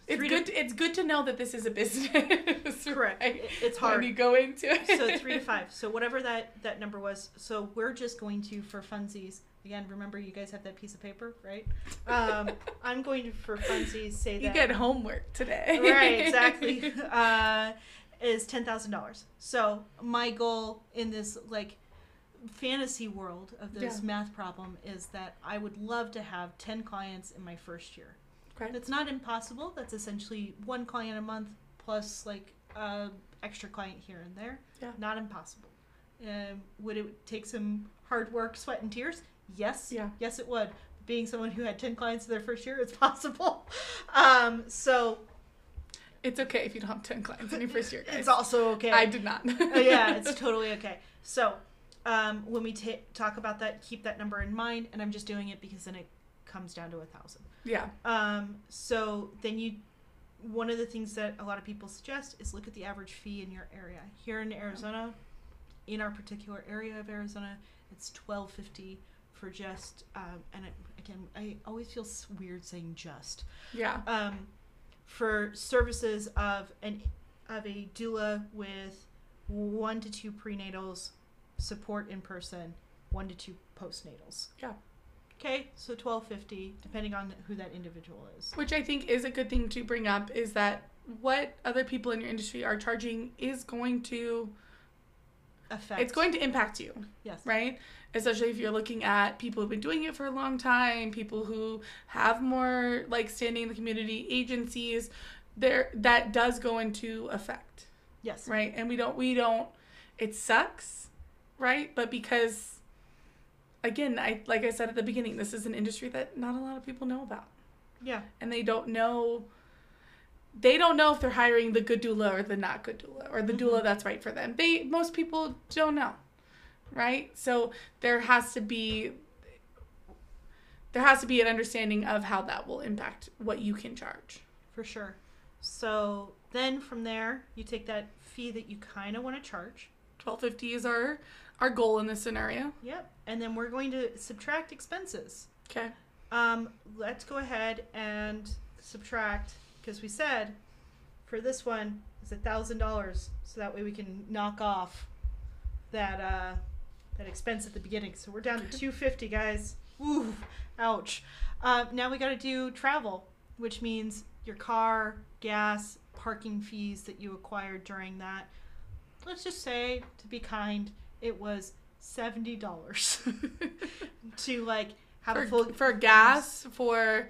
it's Three to- good it's good to know that this is a [laughs] business Correct. right? It- It's when hard. you go into it so three to five. So whatever that that number was. So we're just going to for funsies. Again, remember you guys have that piece of paper, right? Um, I'm going to for funsies say you that you get homework today right exactly uh, is ten thousand dollars. So my goal in this like fantasy world of this Yeah. math problem is that I would love to have ten clients in my first year. Okay. That's not impossible. That's essentially one client a month plus like a extra client here and there. Yeah. Not impossible. Um, would it take some hard work, sweat, and tears? Yes. Yeah. Yes, it would. Being someone who had ten clients in their first year, it's [laughs] possible. Um, so it's okay if you don't have 10 clients in your first year [laughs] guys it's also okay. i did not Uh, yeah, [laughs] it's totally okay. So, um, when we ta talk about that, keep that number in mind. And I'm just doing it because then it comes down to a thousand. yeah Um, so then you, one of the things that a lot of people suggest is look at the average fee in your area. Here in Arizona, in our particular area of Arizona, it's twelve fifty for just. Um, and it, again, I always feel weird saying just yeah um, for services of an of a doula with one to two prenatals, support in person, one to two postnatals. Yeah. Okay, so twelve fifty, depending on who that individual is. Which I think is a good thing to bring up is that what other people in your industry are charging is going to Affect. it's going to impact you, Yes. right? Especially if you're looking at people who've been doing it for a long time, people who have more like standing in the community, agencies, there that does go into effect, Yes. right? And we don't we don't it sucks, right? But because again, I like I said at the beginning, this is an industry that not a lot of people know about. Yeah. and they don't know they don't know if they're hiring the good doula or the not good doula or the doula Mhm. that's right for them. They most people don't know. Right? So there has to be there has to be an understanding of how that will impact what you can charge. For sure. So then from there, you take that fee that you kind of want to charge. 1250 is our our goal in this scenario. Yep. And then we're going to subtract expenses. Okay. Um, let's go ahead and subtract because we said for this one it's a thousand dollars, so that way we can knock off that uh, that expense at the beginning. So we're down to two fifty, guys. Ooh, ouch. Uh, now we got to do travel, which means your car, gas, parking fees that you acquired during that. Let's just say, to be kind, it was seventy dollars [laughs] to like have for, a full for gas for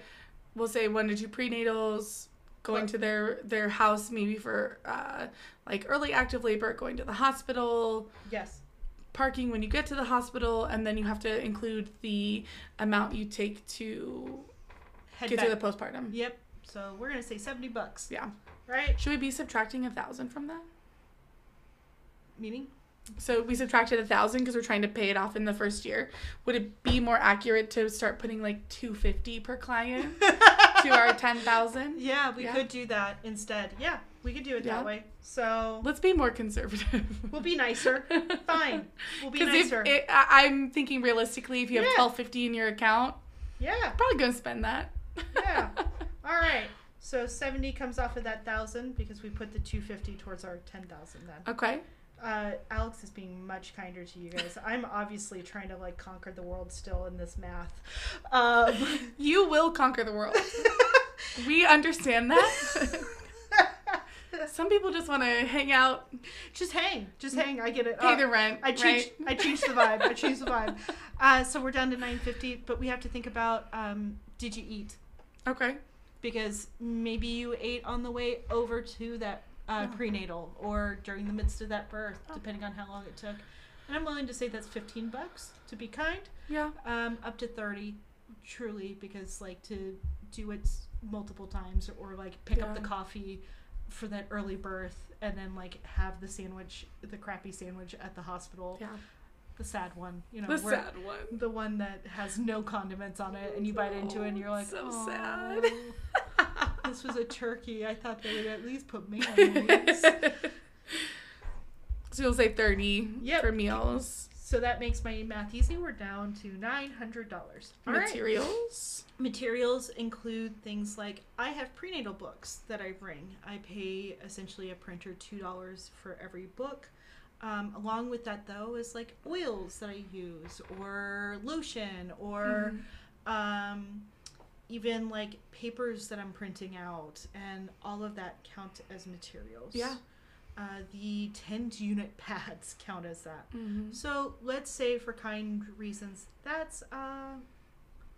we'll say one to two prenatals going Or- to their their house maybe for uh, like early active labor going to the hospital Yes. parking when you get to the hospital, and then you have to include the amount you take to Head get back. to the postpartum. Yep. So we're gonna say seventy bucks, Yeah. right? Should we be subtracting a thousand from that? Meaning. So we subtracted a thousand because we're trying to pay it off in the first year. Would it be more accurate to start putting like two fifty per client to our [laughs] ten thousand? Yeah, we Yeah. could do that instead. Yeah, we could do it Yeah. that way. So Let's be more conservative. we'll be nicer. [laughs] Fine. We'll be nicer. it, I'm thinking realistically, if you have Yeah. twelve fifty in your account, yeah. probably gonna spend that. Yeah. [laughs] All right. So seventy comes off of that thousand because we put the two fifty towards our ten thousand then. okay. Uh, Alex is being much kinder to you guys. [laughs] I'm obviously trying to like conquer the world still in this math. Um, [laughs] You will conquer the world. [laughs] We understand that. Some people just want to hang out, just hang, just hang. I get it. pay Uh, the rent. I change. right? I changed the vibe. I change the vibe. Uh, so we're down to nine fifty, but we have to think about um, did you eat? Okay. Because maybe you ate on the way over to that uh, prenatal or during the midst of that birth, Oh. depending on how long it took. And I'm willing to say that's fifteen bucks to be kind. Yeah. Um, up to thirty, truly, because like to do it multiple times or like pick up the coffee for that early birth and then like have the sandwich, the crappy sandwich at the hospital, Yeah. the sad one, you know, The where- sad one. the one that has no condiments on it, and you bite into it, and you're like, So "Aw, sad." [laughs] this was a turkey. I thought they would at least put mayonnaise. [laughs] so you'll say 30 Yep. for meals. so that makes my math easy. We're down to nine hundred dollars. Materials. Materials include things like I have prenatal books that I bring. I pay essentially a printer two dollars for every book. Um, along with that, though, is like oils that I use, or lotion, or Mhm. um, even like papers that I'm printing out, and all of that count as materials. Yeah. Uh, the 10 unit [laughs] pads count as that. Mhm. So let's say for kind reasons, that's uh,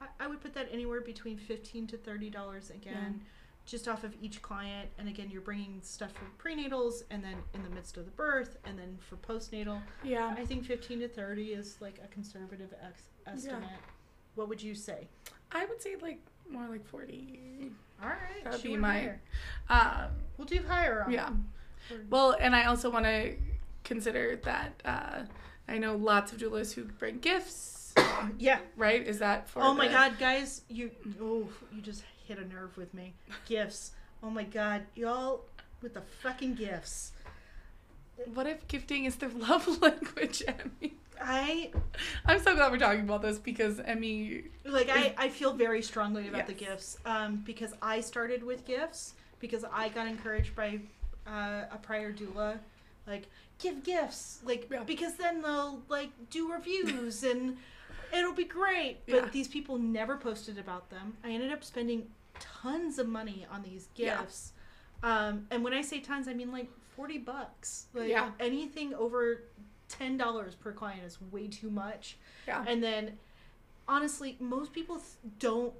I, I would put that anywhere between fifteen to thirty dollars again, just off of each client. And again, you're bringing stuff for prenatals, and then in the midst of the birth, and then for postnatal. Yeah. I think fifteen to thirty is like a conservative ex- estimate. What would you say? I would say like more like 40. All right, That would she be my- higher. Um, We'll do higher. On yeah. Well, and I also want to consider that uh, I know lots of doulas who bring gifts, [coughs] yeah. right? Is that for Oh my the- god, guys, you oh you just hit a nerve with me. Gifts. Oh my god, y'all with the fucking gifts. What if gifting is their [laughs] love language, Emmy? I I'm so glad we're talking about this because Emmy. like I, I feel very strongly about the gifts. Um because I started with gifts because I got encouraged by uh, a prior doula like give gifts like Yeah. because then they'll like do reviews [laughs] and it'll be great but Yeah. these people never posted about them i ended up spending tons of money on these Yeah. gifts um, and when i say tons i mean like 40 bucks like Yeah. anything over $10 per client is way too much Yeah. and then honestly most people th- don't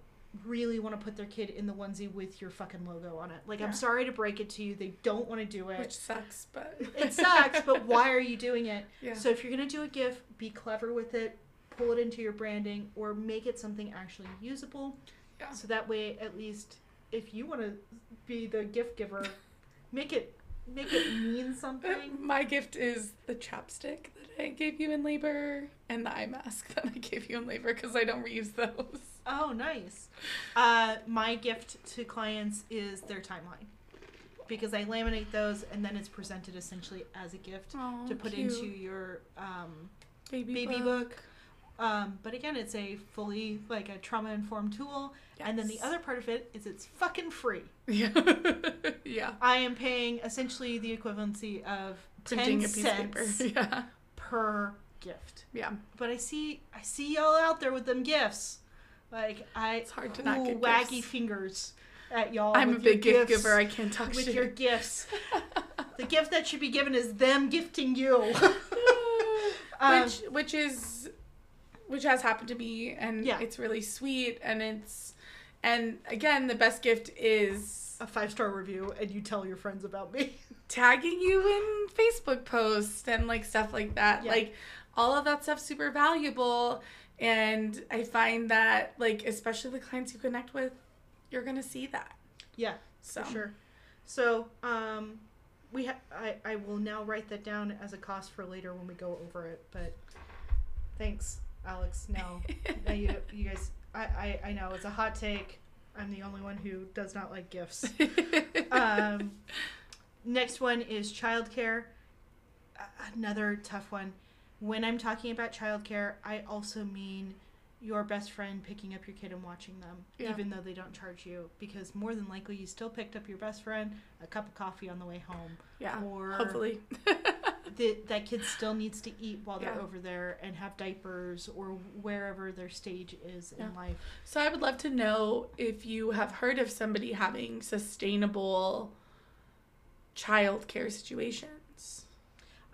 really want to put their kid in the onesie with your fucking logo on it like Yeah. i'm sorry to break it to you they don't want to do it Which sucks, but. it [laughs] sucks, but why are you doing it? Yeah. So if you're gonna do a gift, be clever with it, pull it into your branding, or make it something actually usable. Yeah. So that way, at least if you want to be the gift giver, make it make it mean [laughs] something. My gift is the chapstick that I gave you in labor and the eye mask that I gave you in labor because I don't reuse those. Oh, nice. Uh, my gift to clients is their timeline. Because I laminate those and then it's presented essentially as a gift Oh, to put cute. into your um, baby, baby book. book. Um, but again, it's a fully like a trauma informed tool. And then the other part of it is it's fucking free. Yeah. [laughs] yeah. I am paying essentially the equivalency of Printing ten a piece of paper. cents [laughs] Yeah. per gift. Yeah. But I see I see y'all out there with them gifts. Like I It's hard to not cool get waggy gifts. fingers at y'all. I'm a big gift gifts, giver. I can't talk with shit. your gifts. [laughs] the gift that should be given is them gifting you. Um, which which is which has happened to me and Yeah. it's really sweet and it's and again the best gift is a five star review and you tell your friends about me. [laughs] tagging you in Facebook posts and like stuff like that. Yeah. Like all of that stuff's super valuable. And I find that, like, especially the clients you connect with, you're going to see that. Yeah, So, for sure. So, um, we ha- I I will now write that down as a cost for later when we go over it. But thanks, Alex. no. [laughs] you you guys, I, I I know it's a hot take. I'm the only one who does not like gifts. [laughs] um, next one is childcare. Another tough one. When I'm talking about childcare, I also mean your best friend picking up your kid and watching them, Yeah. even though they don't charge you, because more than likely you still picked up your best friend a cup of coffee on the way home, yeah, or hopefully. [laughs] the, that kid still needs to eat while they're over there and have diapers or wherever their stage is Yeah. in life. So I would love to know if you have heard of somebody having sustainable childcare situations.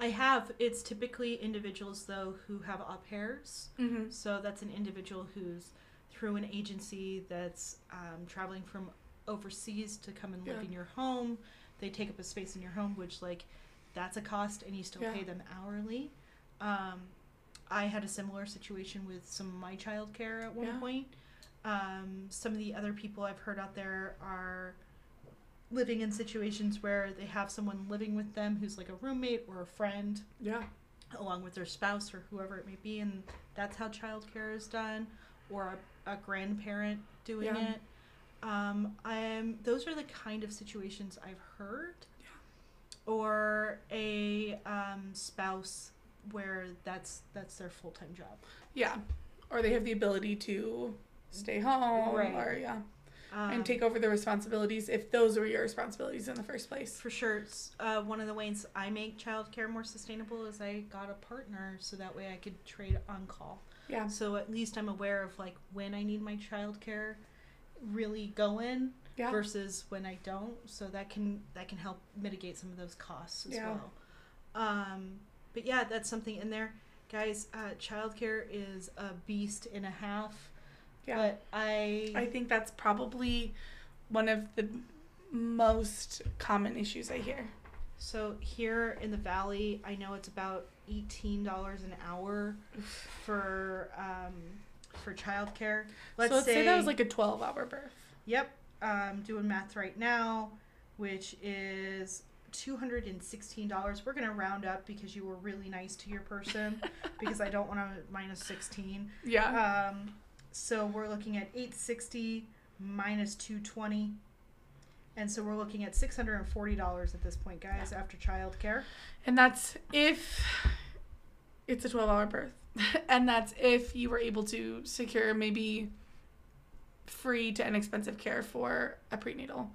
I have. It's typically individuals though who have au pairs. Mm-hmm. So that's an individual who's through an agency that's um, traveling from overseas to come and live Yeah. in your home. They take up a space in your home, which like that's a cost, and you still Yeah. pay them hourly. Um, I had a similar situation with some of my childcare at one Yeah. point. Um, some of the other people I've heard out there are living in situations where they have someone living with them who's like a roommate or a friend Yeah. along with their spouse or whoever it may be, and that's how childcare is done, or a, a grandparent doing Yeah. it. Um, I'm those are the kind of situations I've heard, or a um, spouse where that's that's their full time job. Yeah. Or they have the ability to stay home Right. or yeah. Um, and take over the responsibilities if those were your responsibilities in the first place. For sure, it's, uh, one of the ways I make childcare more sustainable is I got a partner so that way I could trade on call. Yeah. So at least I'm aware of like when I need my childcare really go in Yeah. versus when I don't. So that can that can help mitigate some of those costs as Yeah. well. Um, but yeah, that's something in there, guys. Uh, childcare is a beast and a half. Yeah. But I, I think that's probably one of the most common issues I hear. so here in the valley, I know it's about eighteen dollars an hour for um, for childcare. Let's, so let's say, say that was like a 12 hour birth. Yep, I'm doing math right now, which is two hundred and sixteen dollars. We're gonna round up because you were really nice to your person, [laughs] because I don't want to minus sixteen. Yeah. Um, so we're looking at eight sixty minus two twenty, and so we're looking at six hundred and forty dollars at this point, guys, after childcare. And that's if it's a 12 hour birth. [laughs] and that's if you were able to secure maybe free to inexpensive care for a prenatal.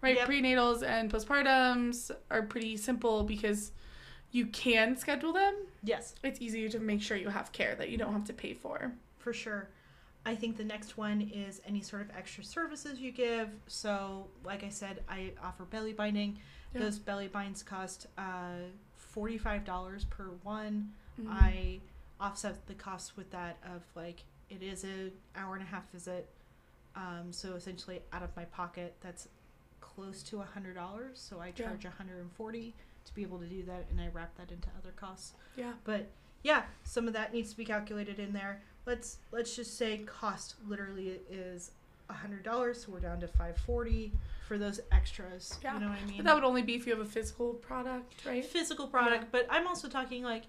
Right? Yep. Prenatals and postpartums are pretty simple because you can schedule them. Yes, It's easier to make sure you have care that you don't have to pay for. for sure. I think the next one is any sort of extra services you give. So, like I said, I offer belly binding. Those belly binds cost uh, forty-five dollars per one. Mhm. I offset the cost with that of like it is an hour and a half visit. Um, so essentially, out of my pocket, that's close to a hundred dollars. So I charge a hundred and forty to be able to do that, and I wrap that into other costs. yeah. But yeah, some of that needs to be calculated in there. Let's let's just say cost literally is a hundred dollars, so we're down to five forty for those extras. Yeah. You know what I mean? But that would only be if you have a physical product, right? physical product, Yeah. but I'm also talking like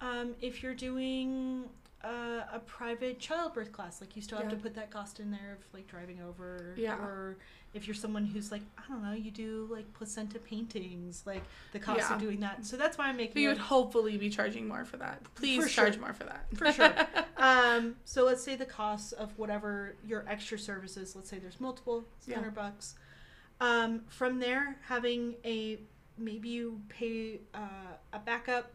um, if you're doing uh, a private childbirth class, like you still have Yeah. to put that cost in there of like driving over. Yeah. Or if you're someone who's like I don't know, you do like placenta paintings, like the cost Yeah. of doing that. So that's why I'm making you would hopefully be charging more for that. Please For sure. charge more for that. For sure. [laughs] um, so let's say the cost of whatever your extra services, let's say there's multiple, it's Yeah. 100 bucks. Um, from there, having a maybe you pay uh, a backup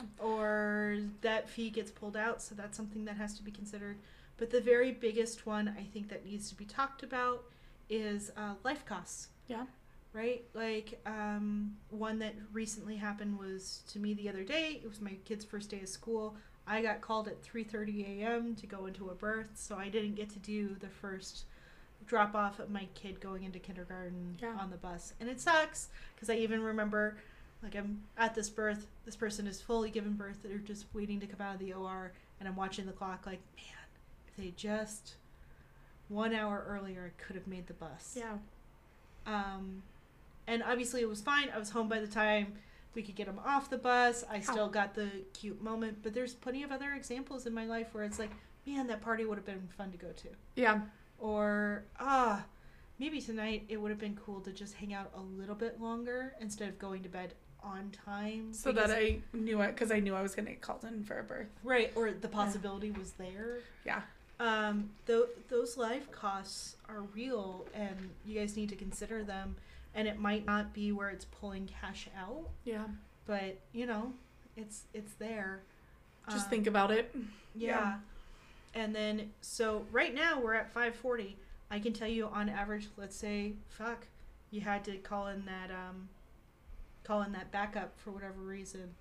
Yeah. or that fee gets pulled out, so that's something that has to be considered. But the very biggest one I think that needs to be talked about is uh, life costs. Yeah. Right? Like, um, one that recently happened was to me the other day. It was my kid's first day of school. I got called at 3:30 a.m. to go into a birth, so I didn't get to do the first drop off of my kid going into kindergarten Yeah. on the bus. And it sucks because I even remember like I'm at this birth, this person is fully given birth, they're just waiting to come out of the OR, and I'm watching the clock, like, man, if they just one hour earlier, I could have made the bus. Yeah. Um, and obviously it was fine. I was home by the time we could get them off the bus. I still got the cute moment, but there's plenty of other examples in my life where it's like, man, that party would have been fun to go to. Yeah. Or, ah, maybe tonight it would have been cool to just hang out a little bit longer instead of going to bed on time. So that I knew it because I knew I was gonna get called in for a birth. Right, or the possibility was there. Yeah. Um, th- those life costs are real, and you guys need to consider them. And it might not be where it's pulling cash out, Yeah. but you know, it's it's there. Just Um, think about it. yeah. yeah. And then so right now we're at 540. I can tell you on average, let's say, fuck, you had to call in that um, call in that backup for whatever reason.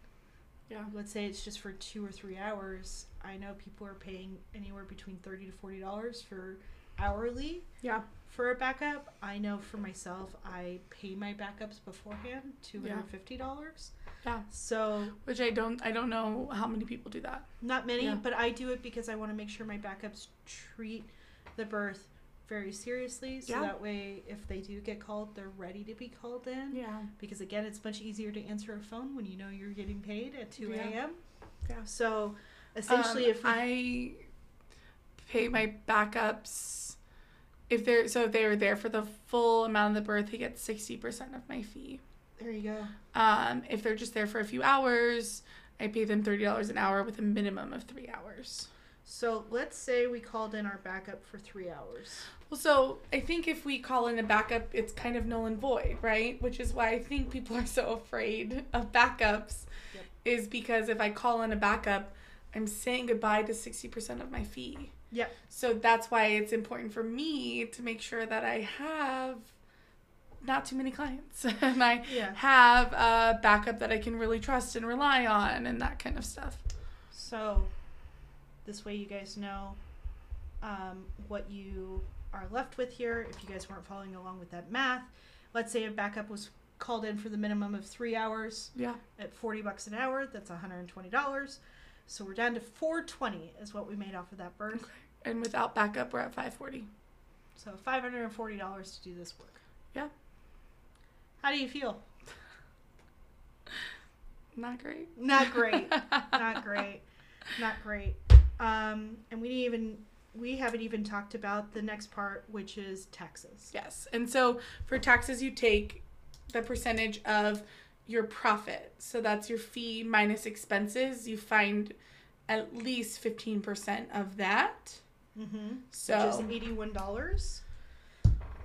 Yeah. let's say it's just for two or three hours i know people are paying anywhere between 30 to 40 dollars for hourly Yeah. for a backup i know for myself i pay my backups beforehand $250 Yeah. so Which I don't I don't know how many people do that. not many Yeah. but i do it because i want to make sure my backups treat the birth very seriously so Yeah. that way if they do get called they're ready to be called in Yeah. because again it's much easier to answer a phone when you know you're getting paid at 2 Yeah. a.m Yeah. so essentially Um, if we I pay my backups if they're so if they were there for the full amount of the birth, they get sixty percent of my fee. There you go. Um, if they're just there for a few hours, I pay them thirty dollars an hour with a minimum of three hours. So let's say we called in our backup for three hours. Well, so I think if we call in a backup, it's kind of null and void, right? Which is why I think people [laughs] are so afraid of backups, Yep. is because if I call in a backup, I'm saying goodbye to 60% of my fee. Yep. So that's why it's important for me to make sure that I have not too many clients [laughs] and I Yeah. have a backup that I can really trust and rely on and that kind of stuff. So this way you guys know um, what you are left with here. If you guys weren't following along with that math, let's say a backup was called in for the minimum of three hours Yeah. at 40 bucks an hour. That's $120. So we're down to 420 is what we made off of that birth. And without backup, we're at 540. So $540 to do this work. Yeah. How do you feel? [laughs] Not great. Not great. [laughs] not great not great um and we didn't even we haven't even talked about the next part which is taxes Yes. And so for taxes, you take the percentage of your profit. So that's your fee minus expenses. You find at least 15% of that. mm-hmm. So, which is $81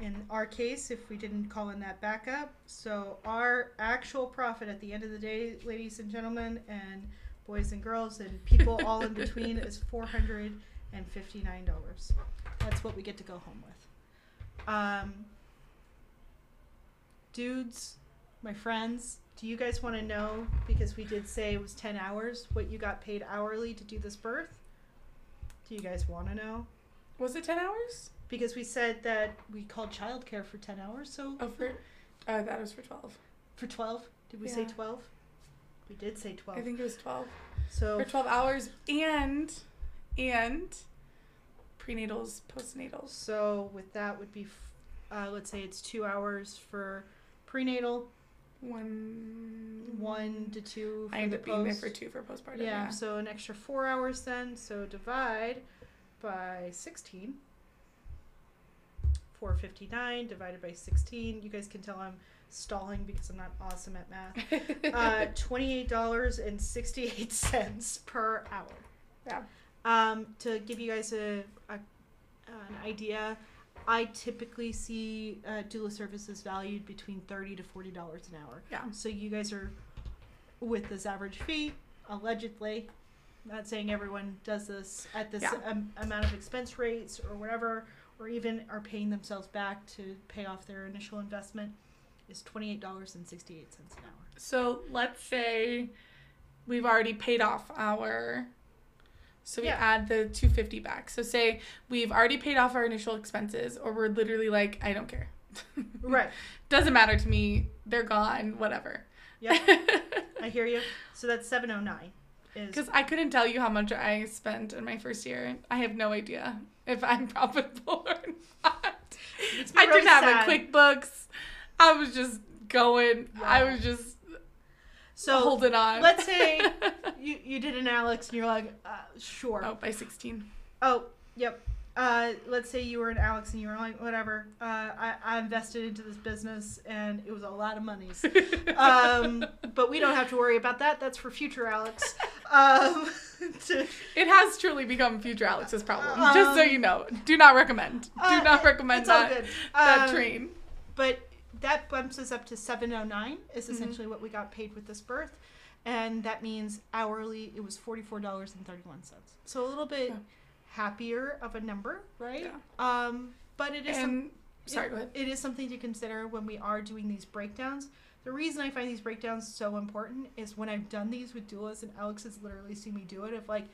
in our case if we didn't call in that backup so our actual profit at the end of the day ladies and gentlemen and boys and girls and people all in between is [laughs] $459 that's what we get to go home with um, dudes my friends do you guys want to know because we did say it was 10 hours what you got paid hourly to do this birth do you guys want to know was it 10 hours? because we said that we called childcare for 10 hours so Oh, for, uh, that was for 12. for 12 did we say Yeah. 12 we did say 12 I think it was 12. so For 12 hours and, and prenatals, postnatals. so with that would be uh, let's say it's two hours for prenatal One. one to two for I ended up being there for two for postpartum. yeah, Yeah. so an extra four hours then so divide by 16 459 divided by 16 you guys can tell i'm stalling because i'm not awesome at math [laughs] uh, $28.68 per hour. Yeah. Um, to give you guys a, a an idea, I typically see uh, doula services valued between thirty to forty dollars an hour. Yeah. So you guys are with this average fee, allegedly. Not saying everyone does this at this Yeah. um, amount of expense rates or whatever, or even are paying themselves back to pay off their initial investment. Is twenty eight dollars and sixty eight cents an hour. So let's say we've already paid off our so we Yeah. add the 250 back. So say we've already paid off our initial expenses or we're literally like I don't care. [laughs] Right. Doesn't matter to me. They're gone, whatever. Yeah. [laughs] I hear you. So that's seven oh nine. Is Because I couldn't tell you how much I spent in my first year. I have no idea if I'm [laughs] profitable or not. I really didn't have a QuickBooks. I was just going. I was just so holding on. let's say [laughs] you you did an Alex and you're like, uh, sure. oh, by 16. Oh, yep. Uh, let's say you were an Alex and you were like, whatever. Uh, I, I invested into this business and it was a lot of monies. [laughs] um, but we don't have to worry about that. That's for future Alex. Um, [laughs] to, It has truly become future Alex's problem. just so Um, you know. Do not recommend. Do uh, not recommend that, good. that Um, train. But that bumps us up to 709 is Mm-hmm. essentially what we got paid with this birth. And that means hourly it was $44.31. So a little bit Yeah. happier of a number, right? Yeah. Um, but it is some- sorry, it, go ahead. It is something to consider when we are doing these breakdowns. The reason I find these breakdowns so important is when I've done these with doulas, and Alex has literally seen me do it. Of like,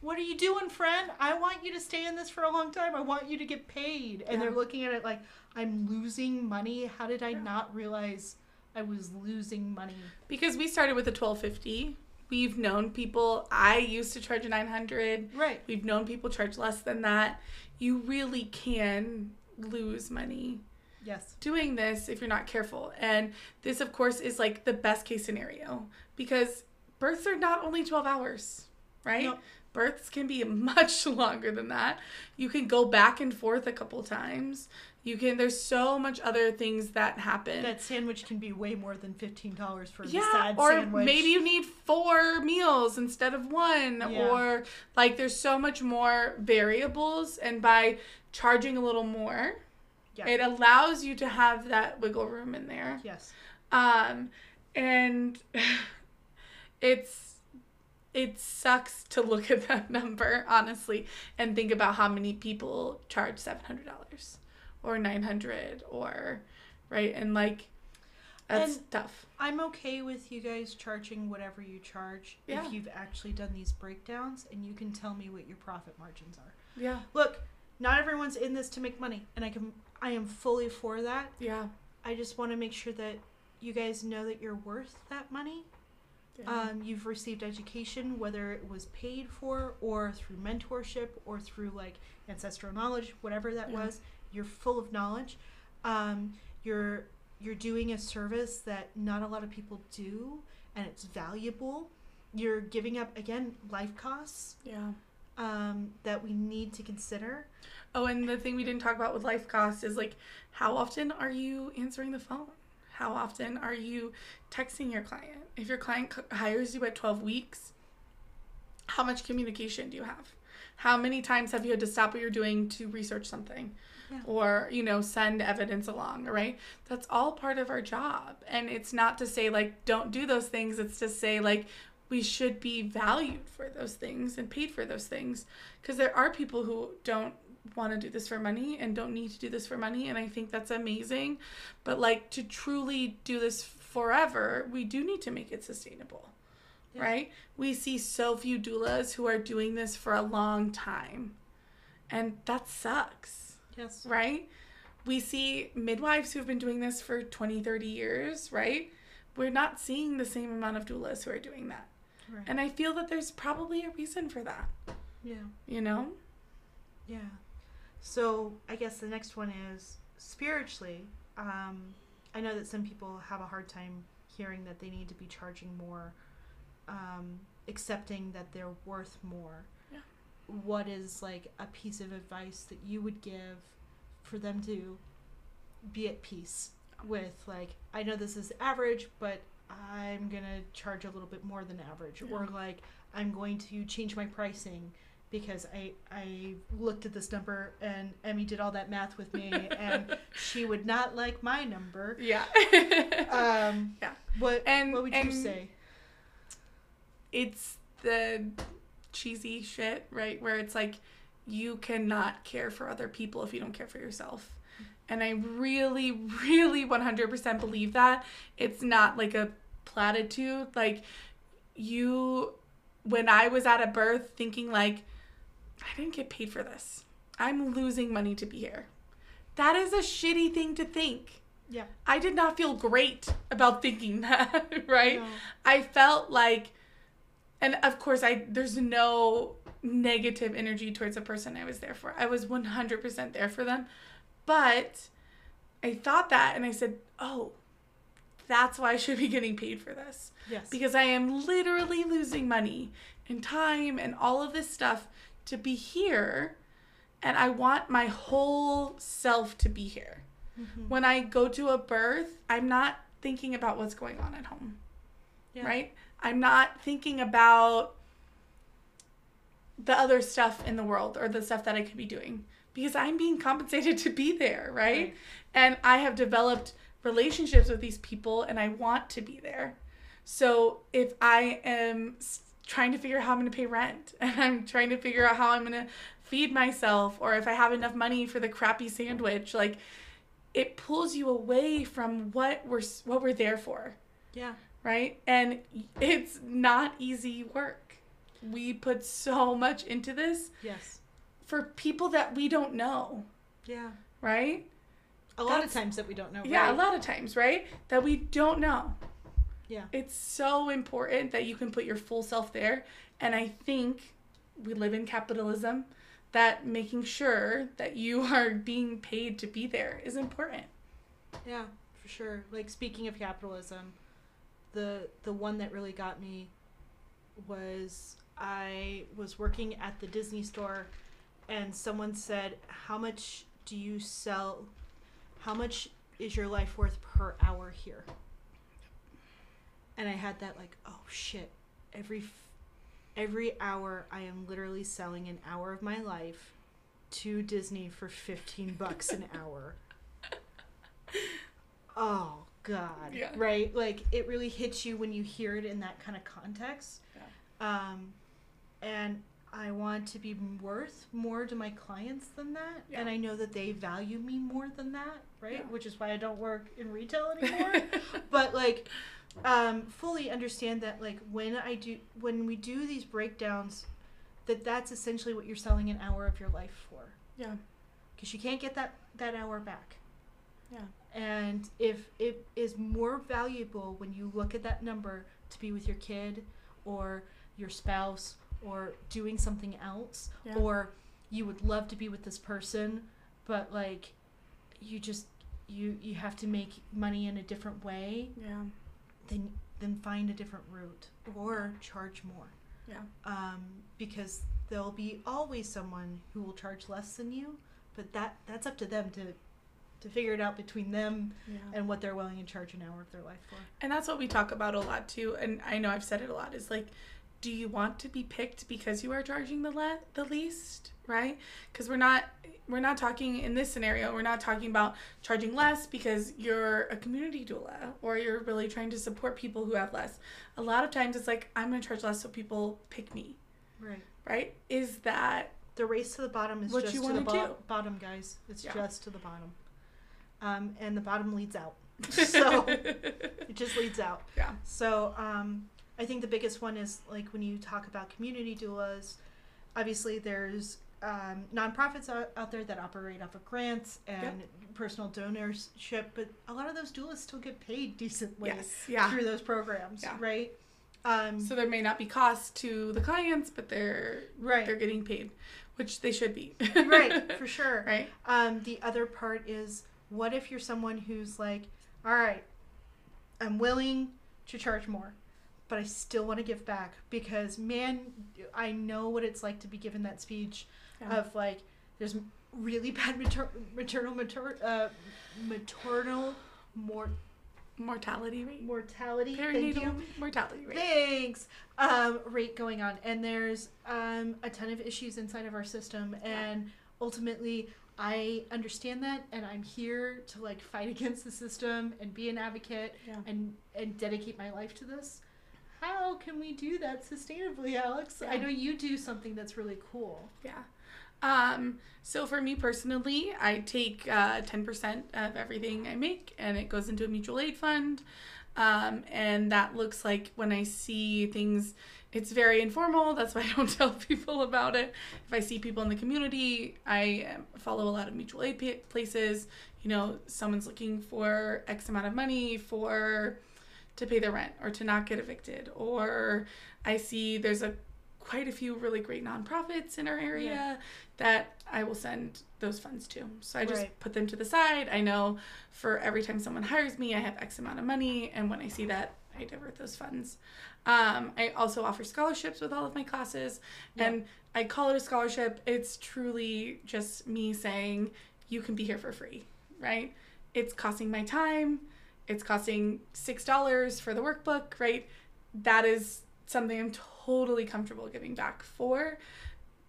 what are you doing, friend? I want you to stay in this for a long time. I want you to get paid. And they're looking at it like, I'm losing money. How did I Yeah. not realize I was losing money? Because we started with a 1250. We've known people. I used to charge a 900. Right. We've known people charge less than that. You really can lose money Yes. doing this if you're not careful. And this, of course, is like the best case scenario because births are not only 12 hours, right? Nope. Births can be [laughs] much longer than that. You can go back and forth a couple times. You can, there's so much other things that happen. That sandwich can be way more than $15 for the yeah, sad or sandwich. maybe you need four meals instead of one, Yeah. or like there's so much more variables, and by charging a little more, Yeah. it allows you to have that wiggle room in there. Yes. Um, and [laughs] it's it sucks to look at that [laughs] number honestly and think about how many people charge seven hundred dollars or nine hundred or right and like that's And- tough. I'm okay with you guys charging whatever you charge Yeah. if you've actually done these breakdowns and you can tell me what your profit margins are. Yeah, Look, not everyone's in this to make money, and I can I am fully for that. yeah, I just want to make sure that you guys know that you're worth that money. Yeah. Um, you've received education, whether it was paid for or through mentorship or through like ancestral knowledge, whatever that Yeah. was. You're full of knowledge. Um, you're you're doing a service that not a lot of people do, and it's valuable. You're giving up again life costs yeah. um, that we need to consider. Oh, and the thing we didn't talk about with life costs is like, how often are you answering the phone? How often are you texting your client? If your client hires you at 12 weeks, how much communication do you have? How many times have you had to stop what you're doing to research something? Yeah. Or, you know, send evidence along, right? That's all part of our job. And it's not to say, like, don't do those things. It's to say, like, we should be valued for those things and paid for those things. Because there are people who don't want to do this for money and don't need to do this for money. And I think that's amazing. But, like, to truly do this forever, we do need to make it sustainable, Yeah. right? We see so few doulas who are doing this for a long time. And that sucks Yes. right? We see midwives who have been doing this for 20, 30 years, right? We're not seeing the same amount of doulas who are doing that. Right. And I feel that there's probably a reason for that, yeah. you know? Yeah. So I guess the next one is spiritually. Um, I know that some people have a hard time hearing that they need to be charging more, um, accepting that they're worth more. Yeah. What is like a piece of advice that you would give for them to be at peace with like I know this is average, but I'm gonna charge a little bit more than average, or like I'm going to change my pricing because I I looked at this number and Emmy did all that math with me and she would not like my number. Yeah. [laughs] Um, Yeah. What And- what would you say? it's the cheesy shit, right? Where it's like you cannot care for other people if you don't care for yourself. And I really, really 100% believe that. It's not like a platitude. Like, you, when I was at a birth thinking, like, I didn't get paid for this, I'm losing money to be here. That is a shitty thing to think. Yeah. I did not feel great about thinking [laughs] that, right? No. I felt like and of course I there's no negative energy towards the person I was there for. I was 100% there for them. But I thought that and I said, "Oh, that's why I should be getting paid for this." Yes. Because I am literally losing money and time and all of this stuff to be here and I want my whole self to be here. Mhm. When I go to a birth, I'm not thinking about what's going on at home Yeah. right? I'm not thinking about the other stuff in the world or the stuff that I could be doing because I'm being compensated [laughs] to be there, right? Right. And I have developed relationships with these people and I want to be there. So if I am trying to figure out how I'm going to pay rent [laughs] and I'm trying to figure out how I'm going to feed myself or if I have enough money for the crappy sandwich, like it pulls you away from what we're what we're there for Yeah. right? And it's not easy work. We put so much into this Yes. for people that we don't know, Yeah. right? A lot That's- of times that we don't know. Yeah, a lot of times, right? That we don't know. Yeah. It's so important that you can put your full self there. And I think we live in capitalism that making sure that you [laughs] are being paid to be there is important. Yeah, for sure. Like speaking of capitalism, the the one that really got me was I was working at the Disney store and someone said, "How much do you sell? How much is your life worth per hour here?" And I had that like, "Oh shit. Every f- every hour I am literally selling an hour of my life to Disney for 15 bucks an [laughs] hour." oh god Yeah. right like it really hits you when you hear it in that kind of context Yeah. um and i want to be worth more to my clients than that Yeah. and i know that they value me more than that right which is why i don't work in retail [laughs] anymore but like um fully understand that like when i do when we do these breakdowns that that's essentially what you're selling an hour of your life for yeah. because you can't get that that hour back Yeah. and if it is more valuable when you look at that number to be with your kid or your spouse or doing something else Yeah. or you would love to be with this person but like you just you you have to make money in a different way Yeah. Then then find a different route or charge more Yeah. um, because there'll be always someone who will charge less than you but that that's up to them to to figure it out between them Yeah. and what they're willing to charge an hour of their life for And that's what we talk about a lot too. And I know I've said it a lot. Is like, do you want to be picked because you are charging the le- the least, right? Because we're not we're not talking in this scenario. We're not talking about charging less because you're a community doula or you're really trying to support people who have less. A lot of times it's like I'm gonna charge less so people pick me, right right? Is that the race to the bottom is What just you to the bo- do. bottom guys it's Yeah. just to the bottom um, and the bottom leads out [laughs] so [laughs] it just leads out yeah, So um, I think the biggest one is like when you talk about community doulas, obviously there's um, nonprofits out, out there that operate off of grants and personal donorship, but a lot of those doulas still get paid decently yes, yeah. through those programs, Yeah. right? Um, So there may not be cost to the clients, but they're right, they're getting paid, which they should be. right, [laughs] for sure. right. Um, the other part is what if you're someone who's like, all right, I'm willing to charge more, but I still want to give back because, man, I know what it's like to be given that speech Yeah. of like, there's really [laughs] bad mater- maternal, mater- uh, maternal mor- Mortality rate. mortality. Thank you. Perinatal mortality rate. Thanks. Um, rate going on, and there's um, a ton of issues inside of our system, Yeah. and ultimately, I understand that, and I'm here to like fight [laughs] against the system and be an advocate Yeah. and and dedicate my life to this. How can we do that sustainably, Alex? I know you do something that's really cool. Yeah. Um, so for me personally, I take uh, 10% of everything I make and it goes into a mutual aid fund. Um, and that looks like when I see things, it's very informal. That's why I don't [laughs] tell people about it. If I see people in the community, I um, follow a lot of mutual aid places. You know, someone's looking for X amount of money for to pay their rent or to not get evicted, or I see there's a quite a few really great nonprofits in our area Yeah. that I will send those funds to. So I just Right. put them to the side. I know for every time someone hires me, I have X amount of money, and when I see that, I divert those funds. Um, I also offer scholarships with all of my classes, Yeah. and I call it a scholarship. It's truly just me saying you can be here for free, right? It's costing my time. It's costing six dollars for the workbook, right? That is something I'm totally comfortable giving back for.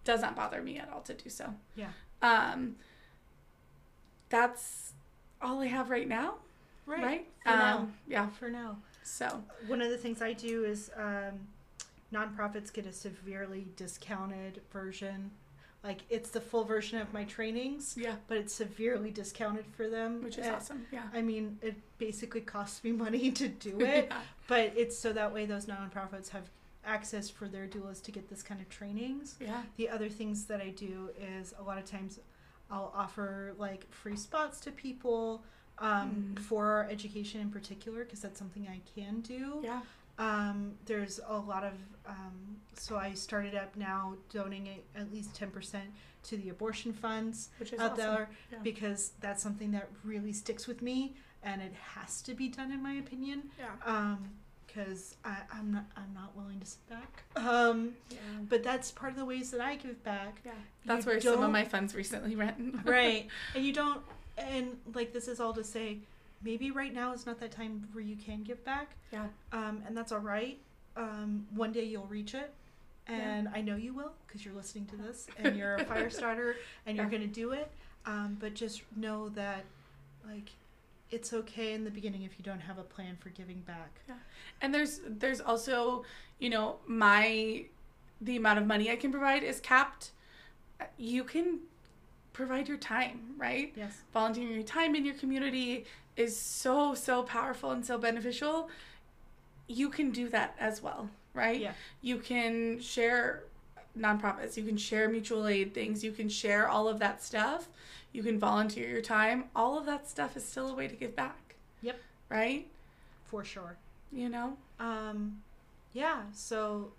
Does not bother me at all to do so. Yeah. Um, that's all I have right now, Right. right? For now. um, Yeah. For now. So One of the things I do is um, nonprofits get a severely discounted version. Like it's the full version of my trainings, yeah, but it's severely discounted for them. which is Uh, awesome. Yeah. I mean, it basically costs me [laughs] money to do [laughs] it, yeah. but it's so that way those nonprofits have access for their doulas to get this kind of trainings. Yeah. The other things that I do is a lot of times I'll offer like free spots to people um, Mm. for our education in particular because that's something I can do. Yeah. Um, there's a lot of um, so I started up now donating at least ten percent to the abortion funds Which is out awesome. there Yeah. because that's something that really sticks with me and it has to be done in my opinion Yeah. um because i'm not i'm not willing to sit back um Yeah. but that's part of the ways that i give back Yeah. That's You where some of my funds recently [laughs] went. right and you don't and like this is all to say maybe right now is not that time where you can give back Yeah. um and that's all right um one day you'll reach it and i know you will because you're listening to this and you're a fire [laughs] starter and you're Yeah. going to do it um but just know that like it's okay in the beginning if you don't have a plan for giving back Yeah. And there's there's also, you know, my the amount of money I can provide is capped. You can provide your time, right? yes Volunteering your time in your community is so so powerful and so beneficial. You can do that as well, right? yeah You can share nonprofits, you can share mutual aid things, you can share all of that stuff. You can volunteer your time. All of that stuff is still a way to give back. Yep. Right? for sure You know? Um, yeah. So,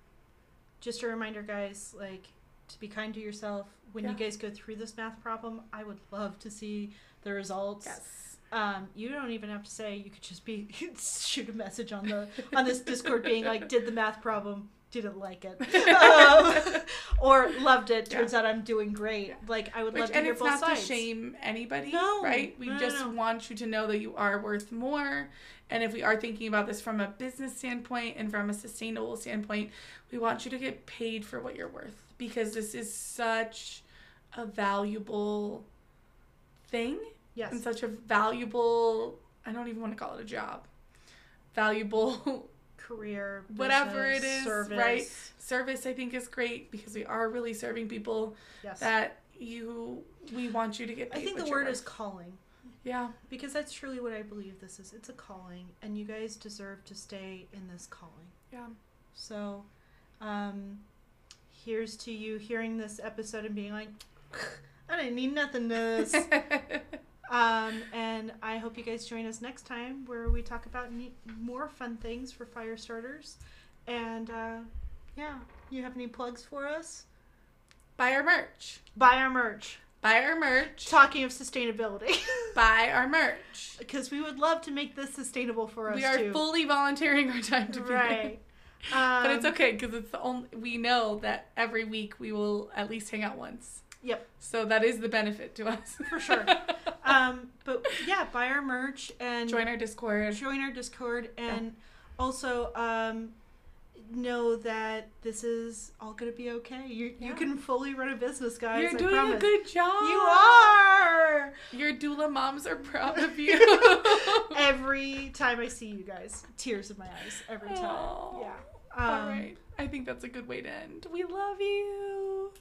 just a reminder, guys, like to be kind to yourself when you guys go through this math problem. I would love to see the results. Yes. Um, you don't even have to say. You could just be [laughs] shoot a message on the on this Discord, being like, "Did the math problem? Didn't like it, [laughs] um, [laughs] or loved it. Turns out I'm doing great." Yeah. Like I would Which, love to and hear it's both not sides. to shame anybody, No, right? We no, just no. want you to know that you are worth more. And if we are thinking about this from a business standpoint and from a sustainable standpoint, we want you to get paid for what you're worth because this is such a valuable thing Yes. and such a valuable, I don't even want to call it a job, valuable [laughs] Career, Whatever it is, service. right? service, I think is great because we are really serving people Yes. that you, we want you to get I think the word is calling. Yeah. Because that's truly what I believe this is. It's a calling, and you guys deserve to stay in this calling. Yeah. So, um, here's to you hearing this episode and being like, I didn't need nothing to this. [laughs] um, and I hope you guys join us next time where we talk about ne- more fun things for fire starters. And uh, yeah, you have any plugs for us? Buy our merch. Buy our merch. Buy our merch. Talking of sustainability, [laughs] Buy our merch. because we would love to make this sustainable for us We are too. fully volunteering our time to be right. Um, [laughs] But it's okay because it's the only we know that every week we will at least hang out once. Yep. So that is the benefit to us. For sure. Um, but yeah, buy our merch and Join our Discord. join our Discord, and also um, know that this is all gonna be okay. You you can fully run a business, guys. You're I doing promise. a good job. You are. Your doula moms are proud of you. [laughs] Every time I see you guys, tears in my eyes. Every time. Aw. Yeah. All Um, right. I think that's a good way to end. We love you.